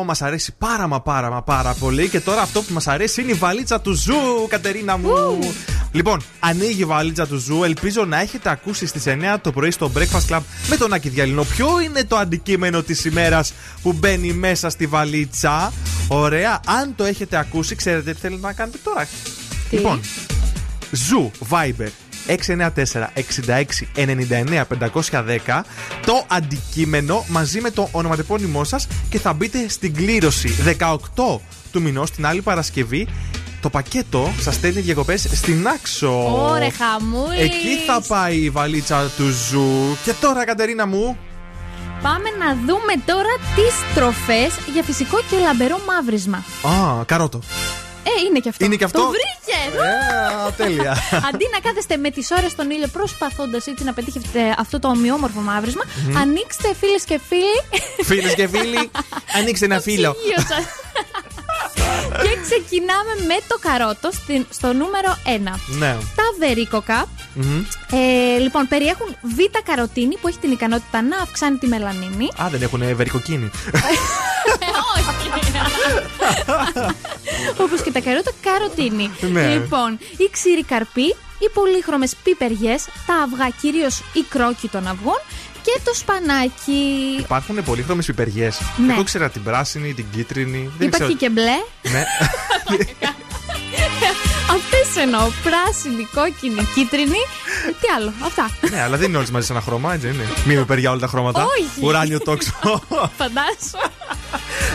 90,8. Μας αρέσει πάρα μα πάρα μα πάρα πολύ. Και τώρα αυτό που μας αρέσει είναι η βαλίτσα του Zoo, Κατερίνα μου. Λοιπόν, ανοίγει η βαλίτσα του Zoo. Ελπίζω να έχετε ακούσει στις 9 το πρωί στο Breakfast Club με τον Άκη Διαλυνό. Ποιο είναι το αντικείμενο της ημέρας που μπαίνει μέσα στη βαλίτσα; Ωραία. Αν το έχετε ακούσει, ξέρετε τι θέλετε να κάνετε τώρα. Τι; Λοιπόν, Zoo Viber 694-6699-510 το αντικείμενο μαζί με το ονοματεπώνυμό σας και θα μπείτε στην κλήρωση 18 του μηνός την άλλη Παρασκευή το πακέτο σας στέλνει διακοπές στη Νάξο. Ωρε χαμούλης. Εκεί θα πάει η βαλίτσα του Zoo. Και τώρα, Κατερίνα μου, Πάμε να δούμε τώρα τις τροφές για φυσικό και λαμπερό μαύρισμα. Α, καρότο. Ε, είναι και αυτό. Είναι και αυτό; Το βρήκε! Ε, τέλεια. Αντί να κάθεστε με τις ώρες στον ήλιο προσπαθώντας έτσι να πετύχετε αυτό το ομοιόμορφο μαύρισμα, Μμμ. ανοίξτε φίλες και φίλοι. Φίλες και φίλοι, ανοίξτε ένα φύλλο. ψυγείο σας. και ξεκινάμε με το καρότο στην- στο νούμερο 1. Ναι. Τα βερίκοκα Μμμ. ε, λοιπόν, περιέχουν β-καροτίνη που έχει την ικανότητα να αυξάνει τη μελανίνη. Α, δεν έχουν βερικοκίνη. Όπως και τα καρότα καροτίνη. Ναι. Λοιπόν, οι ξηροί καρποί, οι πολύχρωμες πίπεριέ, τα αυγά, κυρίως η κρόκη των αυγών και το σπανάκι. Υπάρχουν πολύχρωμες πιπεριέ. Ναι. Εγώ ξέρα την πράσινη, την κίτρινη. Δεν Υπάρχει ξέρω. και μπλε. Ναι. Αυτές εννοώ. Πράσινη, κόκκινη, κίτρινη. Τι άλλο. Αυτά. ναι, αλλά δεν είναι όλες μαζί σε ένα χρώμα, έτσι δεν είναι. Μην με περιά όλα τα χρώματα. Όχι. Ουράνιο τόξο. Φαντάσου.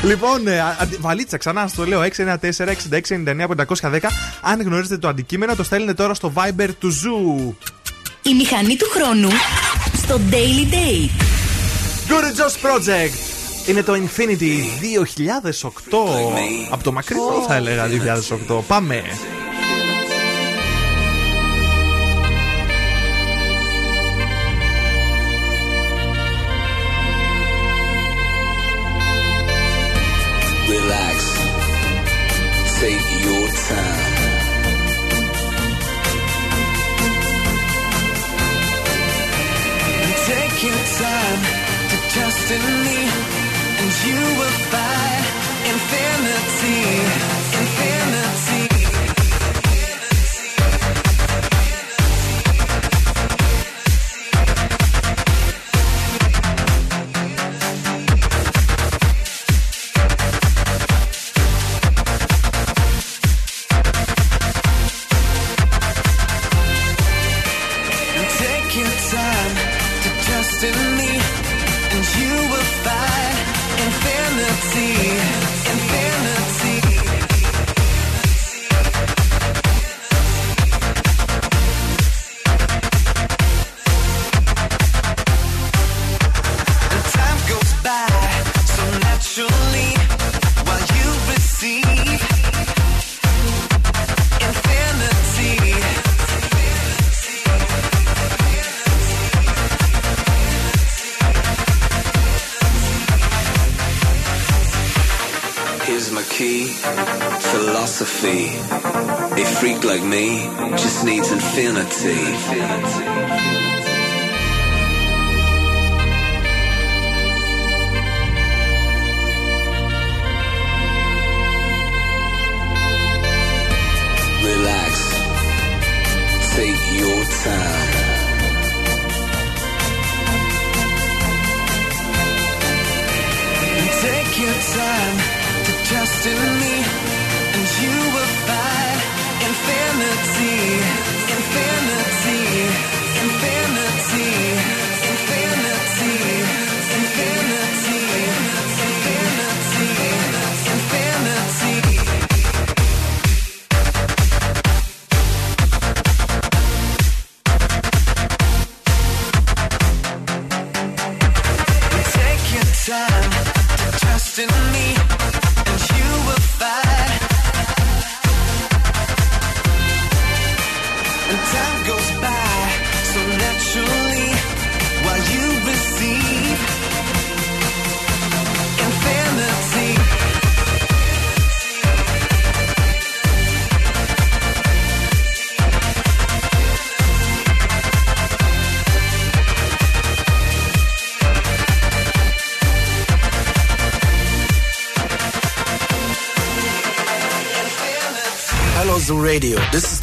λοιπόν, ε, α- αντι- βαλίτσα, ξανά στο λέω 694-6699-510. Αν γνωρίζετε το αντικείμενο, το στέλνετε τώρα στο Viber του Zoo. Η μηχανή του χρόνου στο Daily Date. Guru Josh Project. Είναι το Infinity 2008. Από το μακρινό θα έλεγα 2008. Πάμε. Time to trust in me, and you will find infinity, infinity. needs infinity. Relax. Take your time. Take your time to trust in me, and you will find infinity, infinity, infinity.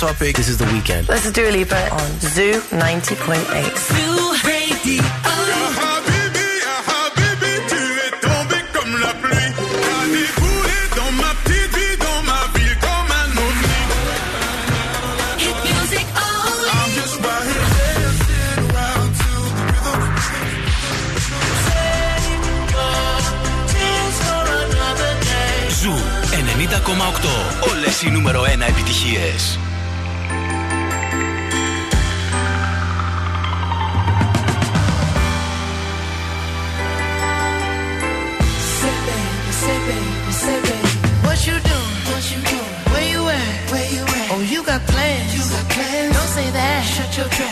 topic. This is the weekend. This is Dua Lipa on Zoo 90.8. Zoo Radio. Όλες οι νούμερο 1 επιτυχίες.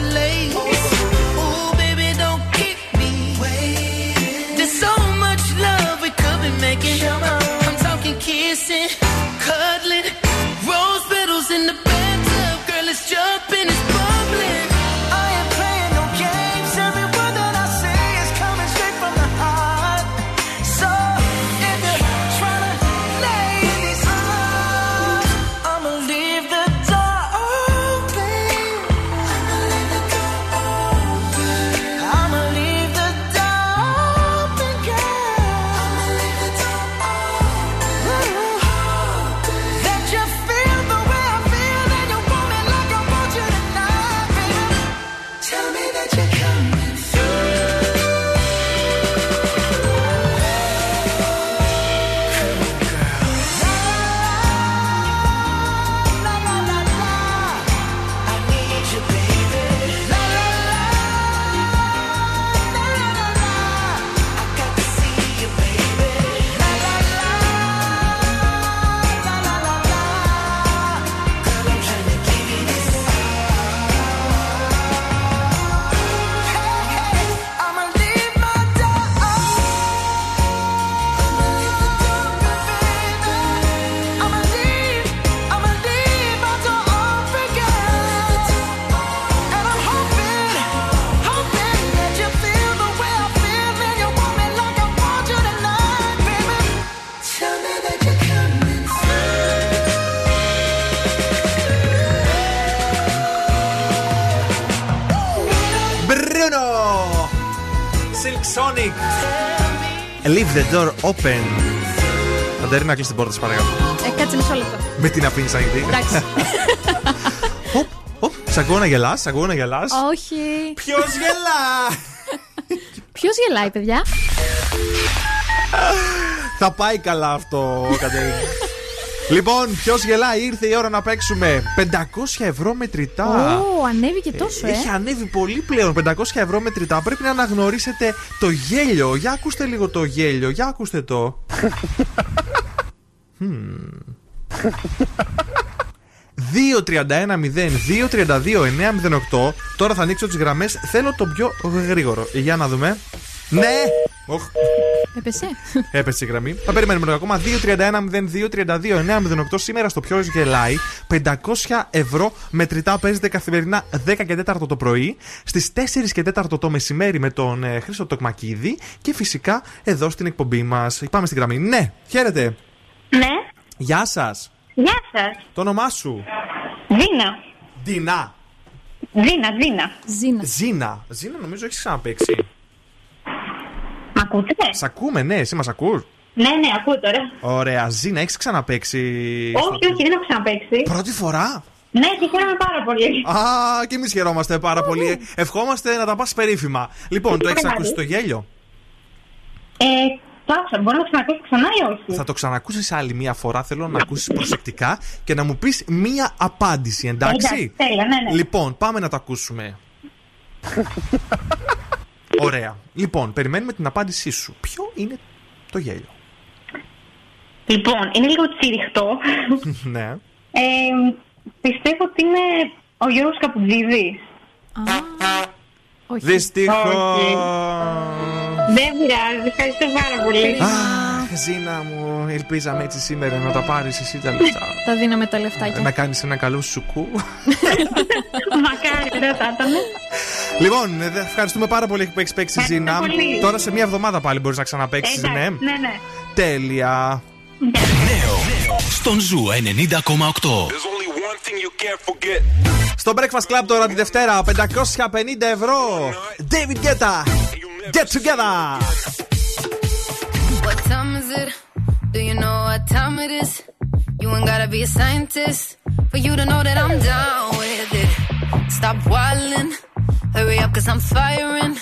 late. Leave the door open. Αντέρι να κλείσει την πόρτα, σας παρακαλώ. Ε, κάτσε μισό λεπτό. Με την αφήνεις ανοιχτή. Εντάξει. Σ' ακούω να γελάς, σ' ακούω να γελάς. Όχι. Ποιος γελά! Ποιος γελάει, παιδιά; Θα πάει καλά αυτό, Κατερίνα. Λοιπόν, ποιος γελάει, ήρθε η ώρα να παίξουμε 500 ευρώ μετρητά. Ω, ανέβηκε τόσο, ε. Έχει ανέβει πολύ πλέον. 500 ευρώ μετρητά. Πρέπει να αναγνωρίσετε το γέλιο. Για ακούστε λίγο το γέλιο. Για ακούστε το. Hmm. 2-31-0-2-32-9-08. Τώρα θα ανοίξω τις γραμμές. Θέλω το πιο γρήγορο. Για να δούμε. Ναι! Οχ, Έπεσε. έπεσε η γραμμή. Θα περιμένουμε λίγο ακόμα. 2-31-02-32-9-08. Σήμερα στο ποιο γελάει. 500 ευρώ μετρητά παίζεται καθημερινά 10 και 4 το πρωί. Στις 4 και 4 το μεσημέρι με τον ε, Χρήστο Τοκμακίδη. Και φυσικά εδώ στην εκπομπή μας. Πάμε στην γραμμή. Ναι, χαίρετε. Ναι, Γεια σας. γεια σας. Το όνομά σου; Δίνα. Ντινά. Δίνα, Δίνα. Ζήνα. Ζήνα. Ζήνα νομίζω έχεις ξαναπέξει. Μ' ακούτε; Σ' ακούμε, ναι, εσύ μας ακούς; Ναι, ναι, ακούω τώρα. Ωραία, Ζήνα, έχεις ξαναπέξει. Όχι, όχι, δεν έχω ξαναπέξει. Πρώτη φορά; Ναι, και χαίρομαι πάρα πολύ. Α, και εμείς χαιρόμαστε πάρα πολύ. Ευχόμαστε να τα πας περίφημα. Λοιπόν, το έχεις Ευχαριστώ. ακούσει το γέλιο; Ε, το άκουσα. Μπορώ να το ξανακούσω ξανά ή όχι; Θα το ξανακούσεις άλλη μία φορά. Θέλω να ακούσεις προσεκτικά και να μου πεις μία απάντηση, εντάξει; Εντάξει, τέλεια, ναι, ναι. Λοιπόν, πάμε να το ακούσουμε. Ωραία. Λοιπόν, περιμένουμε την απάντησή σου. Ποιο είναι το γέλιο; Λοιπόν, είναι λίγο τσιριχτό. ναι. Ε, πιστεύω ότι είναι ο Γιώργος Καπουτζίδης. Όχι. Δυστυχώς. Δεν πειράζει, ευχαριστώ πάρα πολύ. Αχ, Ζήνα μου, ελπίζαμε έτσι σήμερα να τα πάρεις εσύ τα λεφτά. Τα δίναμε τα λεφτάκια. να κάνεις ένα καλό σουκού. Μακάρι, δεν θα ήταν. λοιπόν, ε, δε- ευχαριστούμε πάρα πολύ που έχεις παίξει, Ευχαριστώ Ζήνα. πολύ. Τώρα σε μία εβδομάδα πάλι μπορείς να ξαναπαίξει, Εντάξει, ναι. ναι, ναι. Τέλεια. Νέο στον Zoo 90,8. Στο Breakfast Club τώρα τη Δευτέρα 550 ευρώ. David Guetta. Get together. It? Do you know what time it is? You ain't gotta be a scientist for you to know that I'm down with it. Stop whining, hurry up cause I'm firing.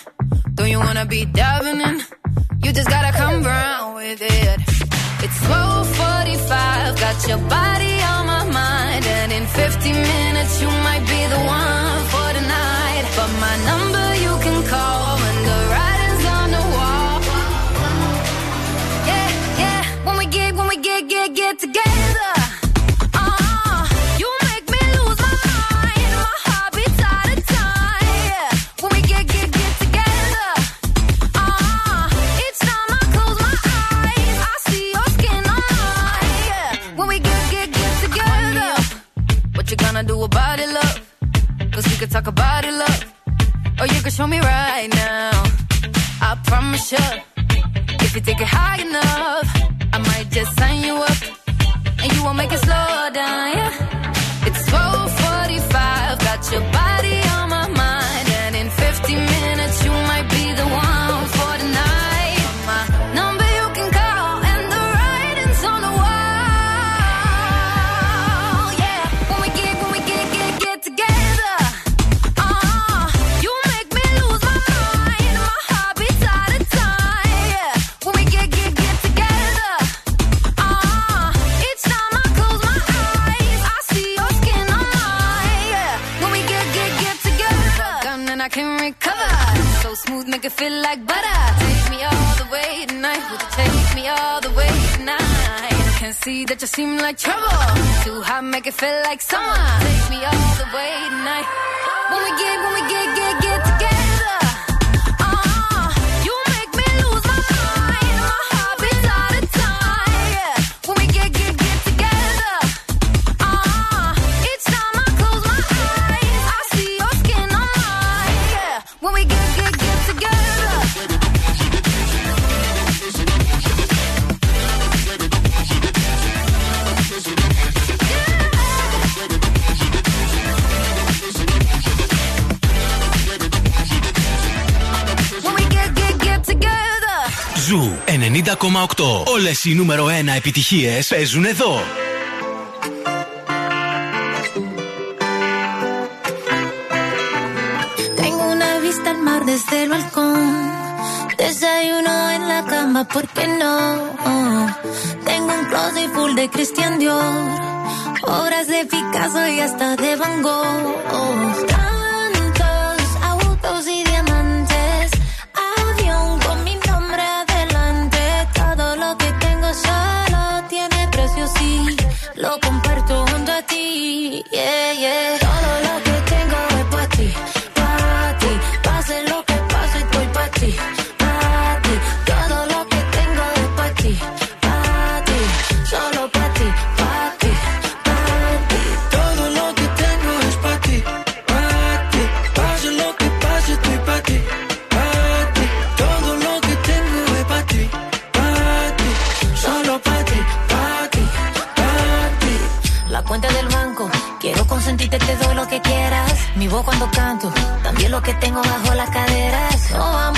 Don't you wanna be diving in? You just gotta come round with it. It's 1245, got your body on my mind. And in 50 minutes, you might be the one for tonight. But my number could talk about it, love. Or you can show me right now. I promise you. If you take it high enough, I might just sign you up. And you won't make it slow down, yeah. It's 1245, got your body on my mind. And in 50 minutes, make it feel like butter. Take me all the way tonight. Would you take me all the way tonight? Can see that you seem like trouble. Too hot, make it feel like summer. Take me all the way tonight. When we get, when we get, get, get together. 90,8. Όλες οι νούμερο 1 επιτυχίες παίζουν εδώ. Tengo una vista al mar desde el balcón. Desayuno en la cama, ¿por qué no? Tengo un closet full de Christian Dior. Obras de Picasso y hasta de Van Gogh. lo comparto junto a ti, yeah, yeah. cuando canto, también lo que tengo bajo las caderas. No vamos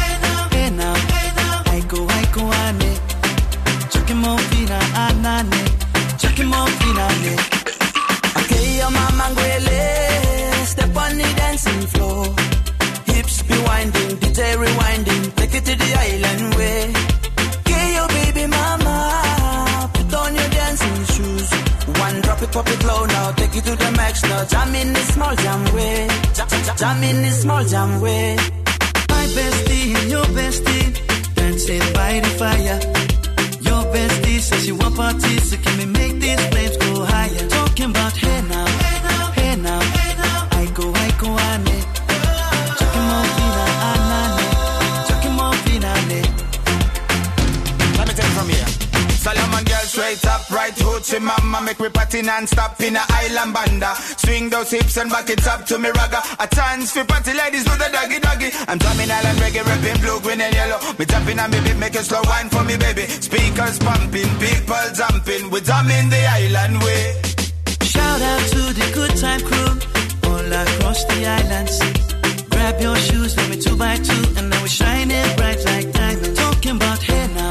go, I go, ane. Chucking more fina, anane. Chucking more fina, ne. Okay, your mama ngwele. Step on the dancing floor. Hips be winding, DJ rewinding. Take it to the island way. Okay, your baby mama. Put on your dancing shoes. One drop it, pop it low now. Take it to the max now. Jam in the small jam way. Jam, jam, jam in the small jam way. My bestie your bestie dancing by the fire. Your bestie says she want parties, so can we make these flames go higher? Talking about Straight up, right hoochie mama Make me party non-stop in a island banda. Swing those hips and back it up to me ragga. A chance for party ladies do the doggy doggy. I'm drumming island reggae, rapping blue, green and yellow. Me tapping on me beat, make a slow wine for me baby. Speakers pumping, people jumping. We drumming the island way. Shout out to the good time crew all across the islands. Grab your shoes, let me two by two, and now we shine it bright like diamonds. Talking about hey now,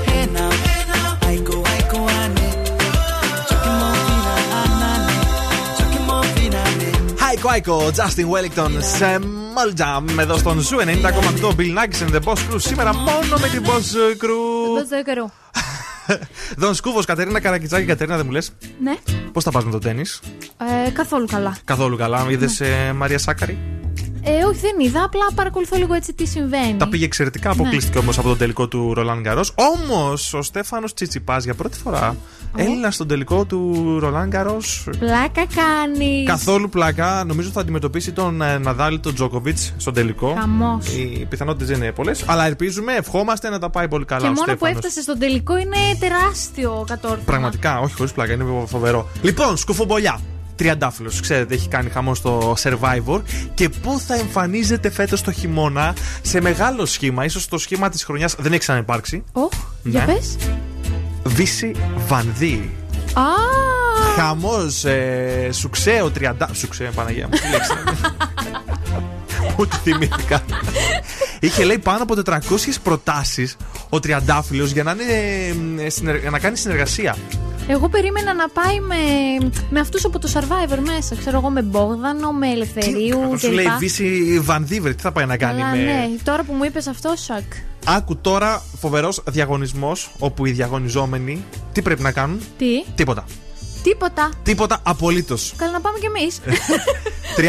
Ναι. Iko Iko, Justin Wellington Small Jam εδώ στον Zoo 90,8 Bill Nakis and the Boss Crew. Σήμερα μόνο με την Boss Crew. Δώσ' το καιρό. Δον Σκούβος, Κατερίνα Καρακιτσάκη, Κατερίνα δεν μου λες; Ναι. Πώς θα πας με το τένις. Ε, καθόλου καλά. Καθόλου καλά. Είδες Ναι. Μαρία Σάκαρη; Ε, όχι, δεν είδα. Απλά παρακολουθώ λίγο έτσι τι συμβαίνει. Τα πήγε εξαιρετικά. Ναι. Αποκλείστηκε όμως από τον τελικό του Ρολάν Γκαρό. Όμως ο Στέφανος Τσιτσιπάς για πρώτη φορά Έλληνα στον τελικό του Ρολάν Γκαρός. Πλάκα κάνει. Καθόλου πλάκα. Νομίζω θα αντιμετωπίσει τον ε, Ναδάλη τον Τζόκοβιτ στον τελικό. Χαμός. Οι πιθανότητες δεν είναι πολλές. Αλλά ελπίζουμε, ευχόμαστε να τα πάει πολύ καλά Και ο μόνο που Στέφανος. έφτασε στον τελικό είναι τεράστιο κατόρθωμα. Πραγματικά, όχι χωρίς πλάκα, είναι φοβερό. Λοιπόν, σκουφομπολιά. Τριαντάφυλλος, ξέρετε, έχει κάνει χαμό στο Survivor. Και πού θα εμφανίζεται φέτος το χειμώνα; Σε μεγάλο σχήμα, ίσως το σχήμα της χρονιάς δεν έχει ξαναυπάρξει. Οχ, για Ναι. πες. Βύση Βανδύ. Α, Χαμός, ε, σουξέο τριαντά. Σουξέο, Παναγία μου, τι λέξη είναι. Ούτε θυμήθηκα. Είχε λέει πάνω από 400 προτάσεις ο Τριαντάφυλλος για, να είναι, ε, συνεργ- για να κάνει συνεργασία. Εγώ περίμενα να πάει με, με αυτούς από το Survivor μέσα. Ξέρω εγώ με Μπόγδανο, με Ελευθερίου Σου λέει κλπ. Βύση Βανδίβρε, τι θα πάει να κάνει Αλλά με. ναι, τώρα που μου είπες αυτό, σοκ. Άκου τώρα φοβερός διαγωνισμός όπου οι διαγωνιζόμενοι τι πρέπει να κάνουν; Τι, Τίποτα. τίποτα. Τίποτα απολύτως. Καλά να πάμε κι εμείς. 30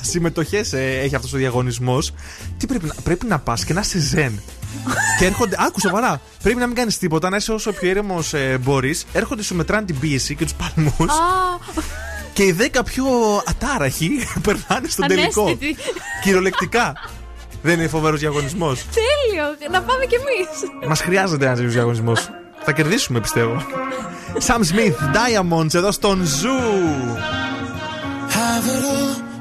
συμμετοχές έχει αυτός ο διαγωνισμός. Τι πρέπει να, πρέπει να πας και να είσαι ζεν. Και έρχονται. Άκου σοβαρά. Πρέπει να μην κάνεις τίποτα, να είσαι όσο πιο ήρεμος ε, μπορείς. Έρχονται σου μετράνε την πίεση και τους παλμούς. και οι 10 πιο ατάραχοι περνάνε στον τελικό. Αναίσθητοι. Κυριολεκτικά. Δεν είναι φοβερός διαγωνισμός. Τέλειο, να πάμε κι εμείς. Μας χρειάζεται ένας τέτοιος διαγωνισμός. Θα κερδίσουμε, πιστεύω. Sam Smith, Diamonds, εδώ στον Zoo.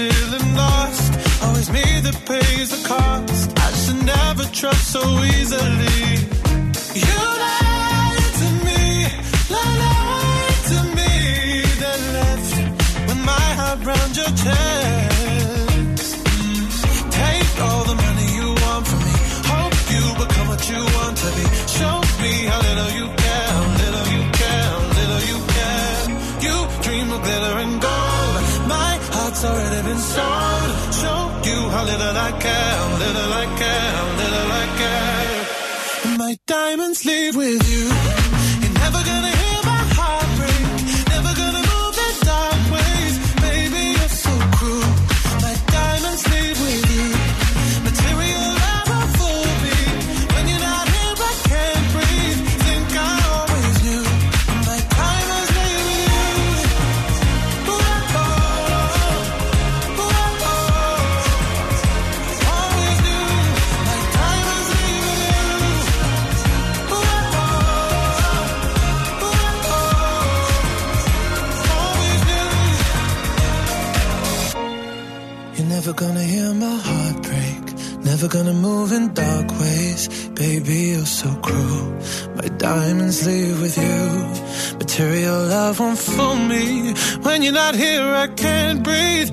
till I'm lost. Always me that pays the cost. I should never trust so easily. You lied to me, lied to me, then left with my heart round your chest. Take all the money you want from me. Hope you become what you want to be. Show me how little you. that's already been sold. Show you how little I care, little I care, little I care. My diamonds leave with you. You're never gonna love won't fool me. When you're not here, I can't breathe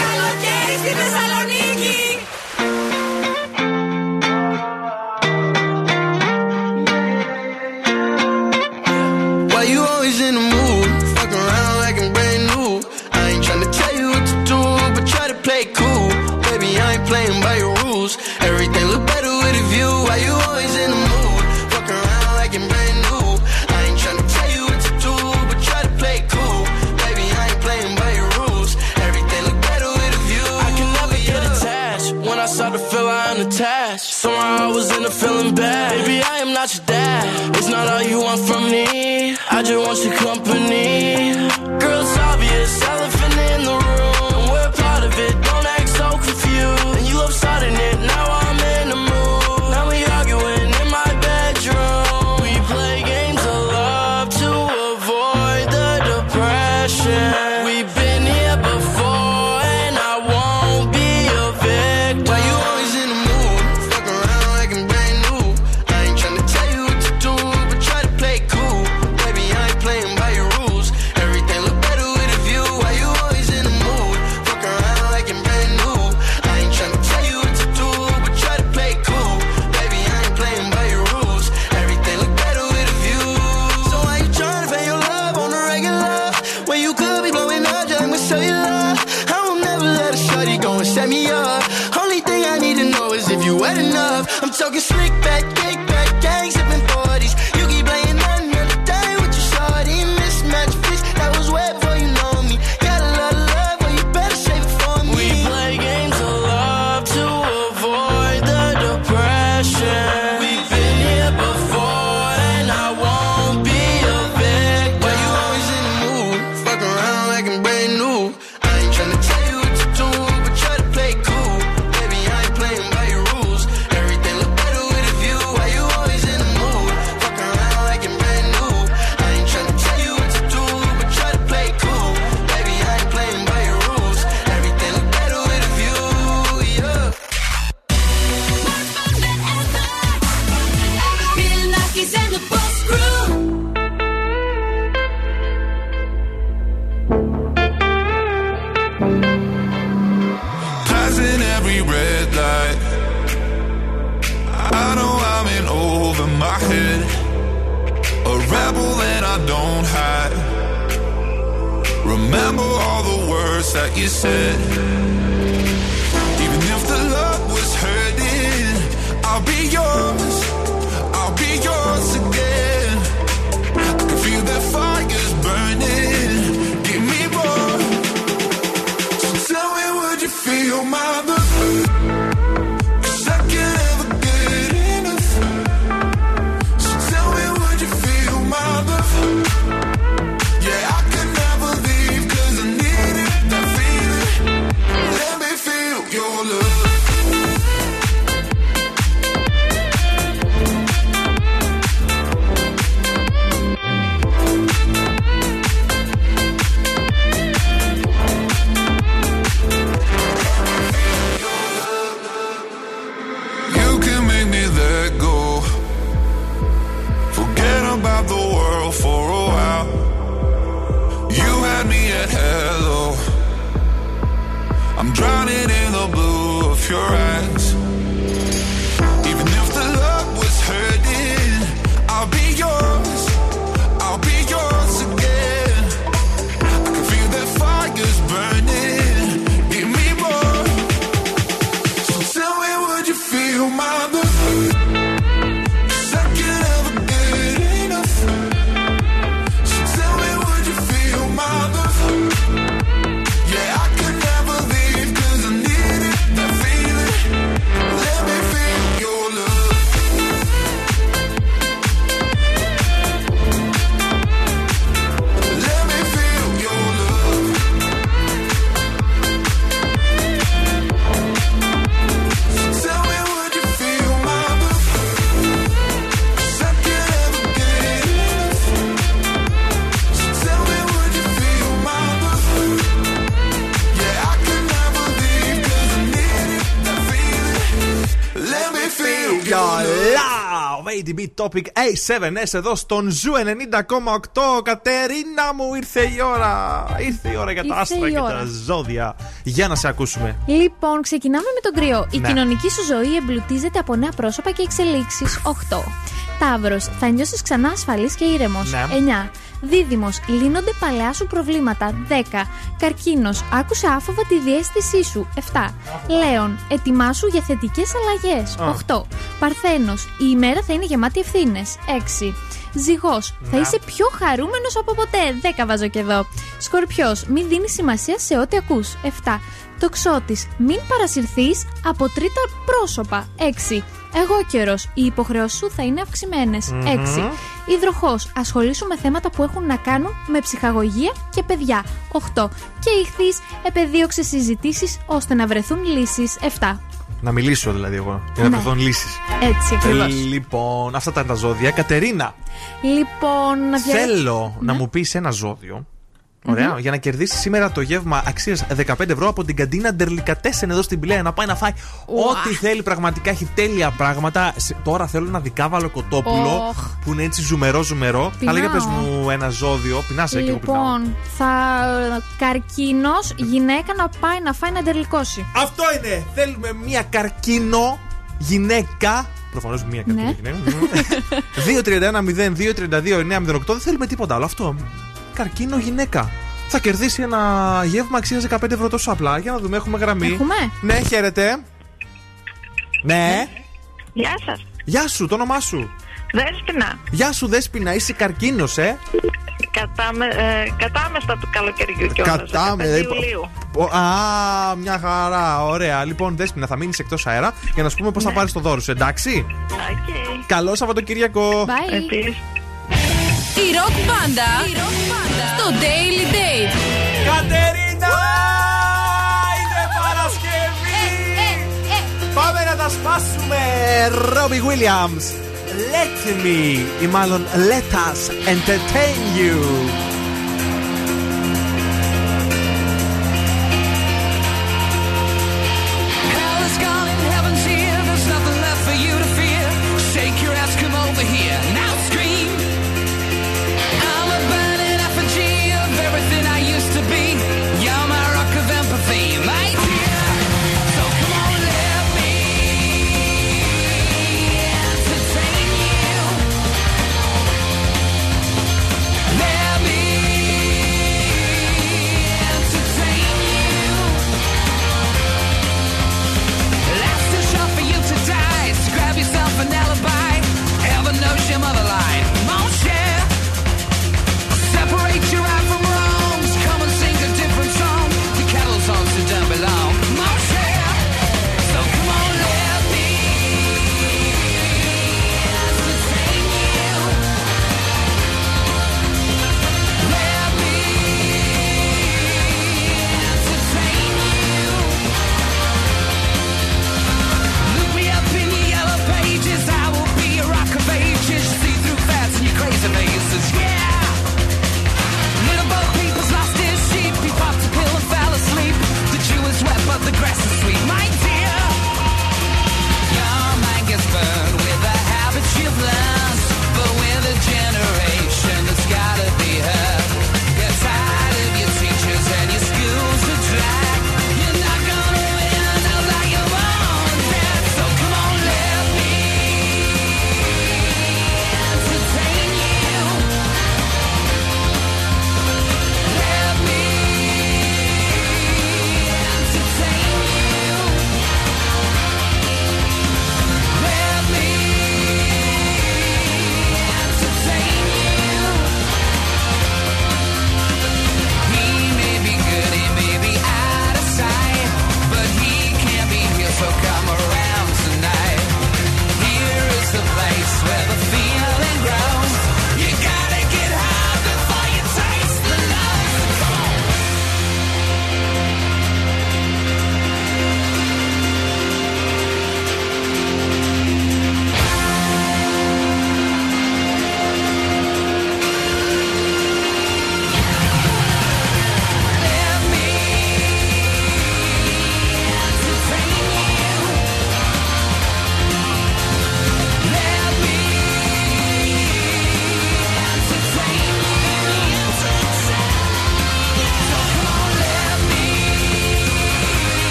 Καλοκαίρι στη Θεσσαλονίκη! Topic A7S εδώ στον Zoo 90,8. Κατερίνα μου, ήρθε η ώρα. Ήρθε η ώρα για τα Ήρθε άστρα η και ώρα. τα ζώδια. Για να σε ακούσουμε. Λοιπόν, ξεκινάμε με τον Κριό. Η Ναι. κοινωνική σου ζωή εμπλουτίζεται από νέα πρόσωπα και εξελίξεις. 8. Ταύρος, θα νιώσεις ξανά ασφαλής και ήρεμος. Ναι. 9. Δίδυμος, λύνονται παλαιά σου προβλήματα. 10. Καρκίνος, άκουσε άφοβα τη διαίσθησή σου. 7. Λέων, ετοιμάσου για θετικές αλλαγές. Α. 8. Παρθένος, η ημέρα θα είναι γεμάτη ευθύνες. 6. Ζυγός, θα Ναι. είσαι πιο χαρούμενος από ποτέ. 10 βάζω και εδώ. Σκορπιός, μην δίνεις σημασία σε ό,τι ακούς. 7. Τοξότης, μην παρασυρθείς από τρίτα πρόσωπα. 6. Εγώ καιρός, οι υποχρεώσεις σου θα είναι αυξημένες. Μμμ. 6. Υδροχός, ασχολήσου με θέματα που έχουν να κάνουν με ψυχαγωγία και παιδιά. 8. Και ηχθείς, επεδίωξες συζητήσεις ώστε να βρεθούν λύσεις. 7. Να μιλήσω δηλαδή εγώ. Για να Ναι. βρεθούν λύσεις. Έτσι ακριβώς. Λοιπόν, αυτά ήταν τα ζώδια. Κατερίνα, Λοιπόν, να δια- θέλω να Ναι. μου πεις ένα ζώδιο. Ωραία, Μμμ. για να κερδίσεις σήμερα το γεύμα αξίας 15 ευρώ από την καντίνα Ντερλικατέσεν εδώ στην Πηλαία. Να πάει να φάει ό,τι θέλει. Πραγματικά έχει τέλεια πράγματα. Σε- Τώρα θέλω ένα δικάβαλο κοτόπουλο Οχ. που είναι έτσι ζουμερό ζουμερό. Αλλά για πες Πεινάω. μου ένα ζώδιο. Πεινάσαι και εγώ πεινάω. Λοιπόν, θα. Καρκίνος, γυναίκα να πάει να φάει να ντερλικώσει. Αυτό είναι! Θέλουμε μία καρκίνο γυναίκα. Προφανώς μία καρκίνο Ναι. γυναίκα. 2-31-02-32-908. Δεν θέλουμε τίποτα άλλο. Αυτό. Καρκίνο γυναίκα. Θα κερδίσει ένα γεύμα αξίας 15 ευρώ τόσο απλά. Για να δούμε, έχουμε γραμμή. Έχουμε. Ναι, χαίρετε. Ναι. Γεια σας. Γεια σου, το όνομά σου. Δέσποινα. Γεια σου, Δέσποινα, είσαι καρκίνος, ε. Κατάμε, ε, κατάμεστα του καλοκαιριού κιόλας. Κατάμε, 15 δηλαδή, Ιουλίου. Ο- Α, μια χαρά, ωραία. Λοιπόν, Δέσποινα, θα μείνεις εκτός αέρα για να σου πούμε πώς θα πάρεις το δώρο σου, εντάξει; Οκ. Καλό Σαββατοκύριακο. Επίσης. Η ροκ μπάντα στο Daily Date. Κατερίνα! Είναι Παρασκευή! Πάμε να τα σπάσουμε! Robbie Williams, let me, ή μάλλον let us entertain you.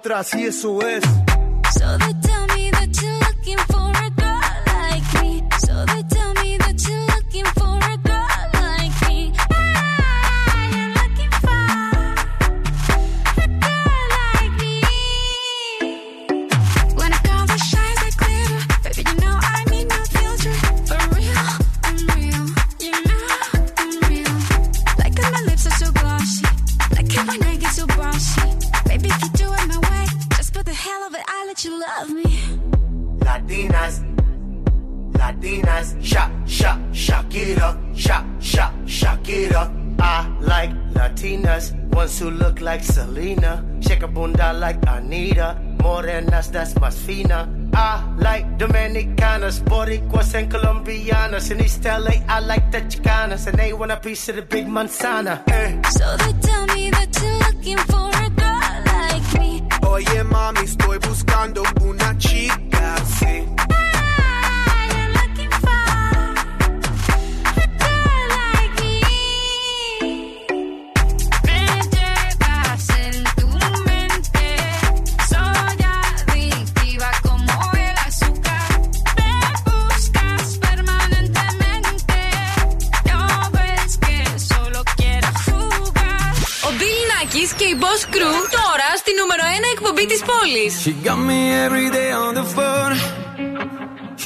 atrás y eso es. Want a piece of the big manzana. Eh. So they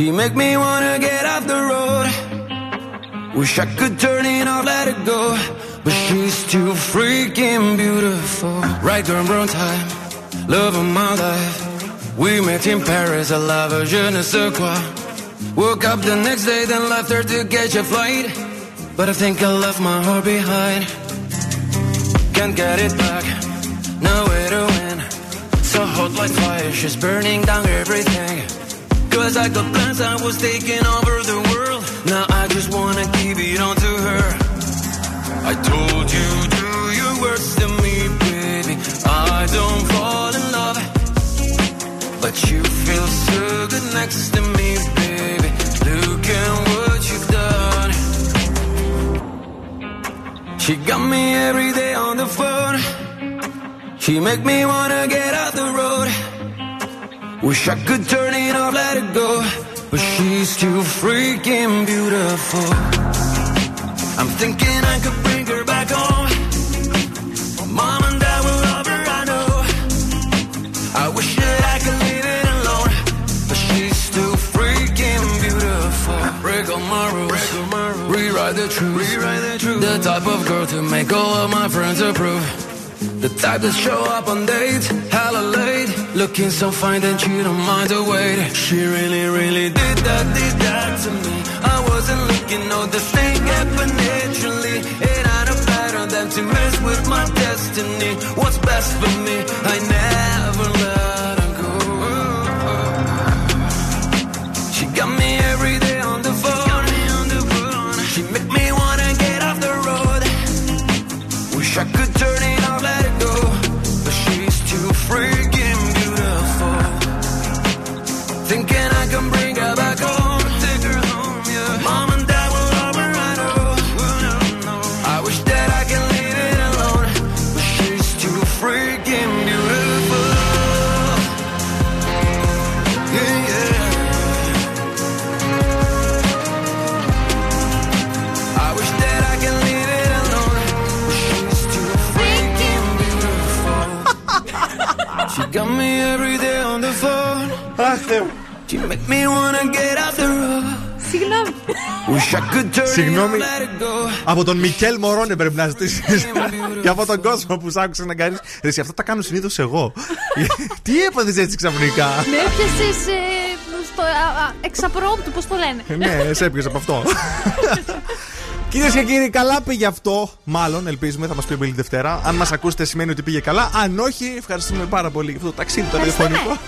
She make me wanna get off the road. Wish I could turn it off, let it go. But she's too freaking beautiful. Right girl, wrong time. Love of my life. We met in Paris, I love her, je ne sais quoi. Woke up the next day, then left her to catch a flight. But I think I left my heart behind. Can't get it back, nowhere to win. So hot like fire, she's burning down everything. Cause I got plans, I was taking over the world. Now I just wanna keep it on to her. I told you, do your worst to me, baby. I don't fall in love. But you feel so good next to me, baby. Look at what you've done. She got me every day on the phone. She make me wanna get off the road. Wish I could turn let it go. But she's too freaking beautiful. I'm thinking I could bring her back home. Mom and dad will love her, I know. I wish that I could leave it alone. But she's too freaking beautiful. Break all my rules. Rewrite the truth. rewrite The truth. The type of girl to make all of my friends approve. The type that show up on dates. Looking so fine that you don't mind the wait. She really, really did that, did that to me. I wasn't looking, no, this thing happened naturally. It had a pattern than to mess with my destiny. What's best for me? I never go. Από τον Μικέλ Μωρόνε πρέπει να ζητήσεις. και από τον κόσμο που σ' άκουσε να κάνεις. Ρε, εσύ, αυτά τα κάνω συνήθως εγώ. Τι έπαθες έτσι ξαφνικά; Με έπιασες στο α, α, εξαπρόπτου, πώς το λένε; ναι, σε έπιασες από αυτό. Κυρίες και κύριοι, καλά πήγε αυτό. Μάλλον, ελπίζουμε, θα μας πει ο Μπίλι Δευτέρα. Αν μας ακούσετε, σημαίνει ότι πήγε καλά. Αν όχι, ευχαριστούμε πάρα πολύ για αυτό το ταξίδι το ραδιοφωνικό.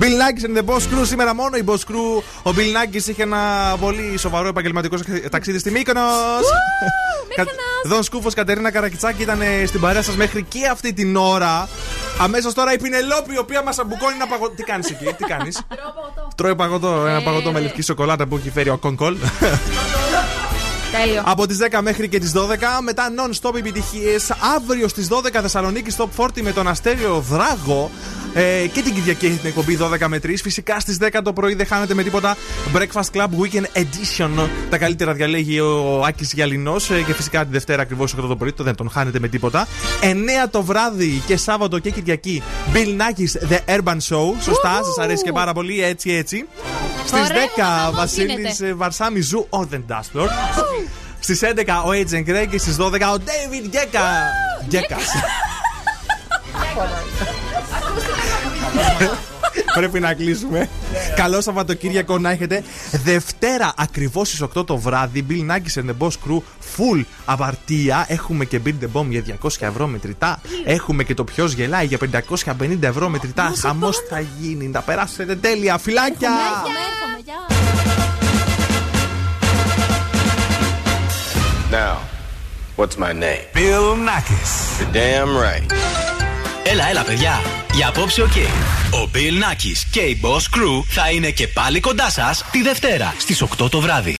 Bill Nackis and the Boss Crew. Σήμερα μόνο η Boss Crew. Ο Bill Nackis είχε ένα πολύ σοβαρό επαγγελματικό ταξίδι στη Μύκονος. Δον Σκούφος Κατερίνα Καρακιτσάκη ήταν ε, στην παρέα σας μέχρι και αυτή την ώρα. Αμέσως τώρα η Πινελόπη, η οποία μας αμπουκώνει να παγωτό. Τι κάνεις εκεί, τι κάνεις; Τρώει παγωτό, ένα παγωτό με λευκή σοκολάτα που έχει φέρει ο Κονκόλ. Τέλειο. Από τις 10 μέχρι και τις 12. Μετά non-stop επιτυχίες. Αύριο στις 12 Θεσσαλονίκη Top 40 με τον Αστέριο Δράγο. Ε, και την Κυριακή έχει την εκπομπή 12 με 3. Φυσικά στις 10 το πρωί δεν χάνετε με τίποτα Breakfast Club Weekend Edition. Τα καλύτερα διαλέγει ο Άκης Γιαλινό. Ε, και φυσικά τη Δευτέρα ακριβώς 8 το πρωί. Το δεν τον χάνετε με τίποτα. 9 το βράδυ και Σάββατο και Κυριακή Bill Nakis The Urban Show. Σωστά, σας αρέσει και πάρα πολύ. Έτσι, έτσι. Στις Ωραία, 10 να Βασίλης γίνεται. Βαρσάμι Zoo on the Dance Floor. Στις 11 ο Agent Greg και στις 12 ο David Γκέκα. Γκέκα. Πρέπει να κλείσουμε. Καλό Σαββατοκύριακο να έχετε. Δευτέρα ακριβώς στις 8 το βράδυ. Bill Nackis and the Boss Crew full απαρτία. Έχουμε και Beat the Bomb για 200 ευρώ μετρητά. Έχουμε και το ποιος γελάει για 550 ευρώ μετρητά. Χαμός θα γίνει. Να περάσετε τέλεια. Φιλάκια! Now, what's my name? Bill Nackis. You're damn right. Έλα, έλα, παιδιά. Για απόψε, οκ. Ο Bill Nakis και η Boss Crew θα είναι και πάλι κοντά σας τη Δευτέρα στις 8 το βράδυ.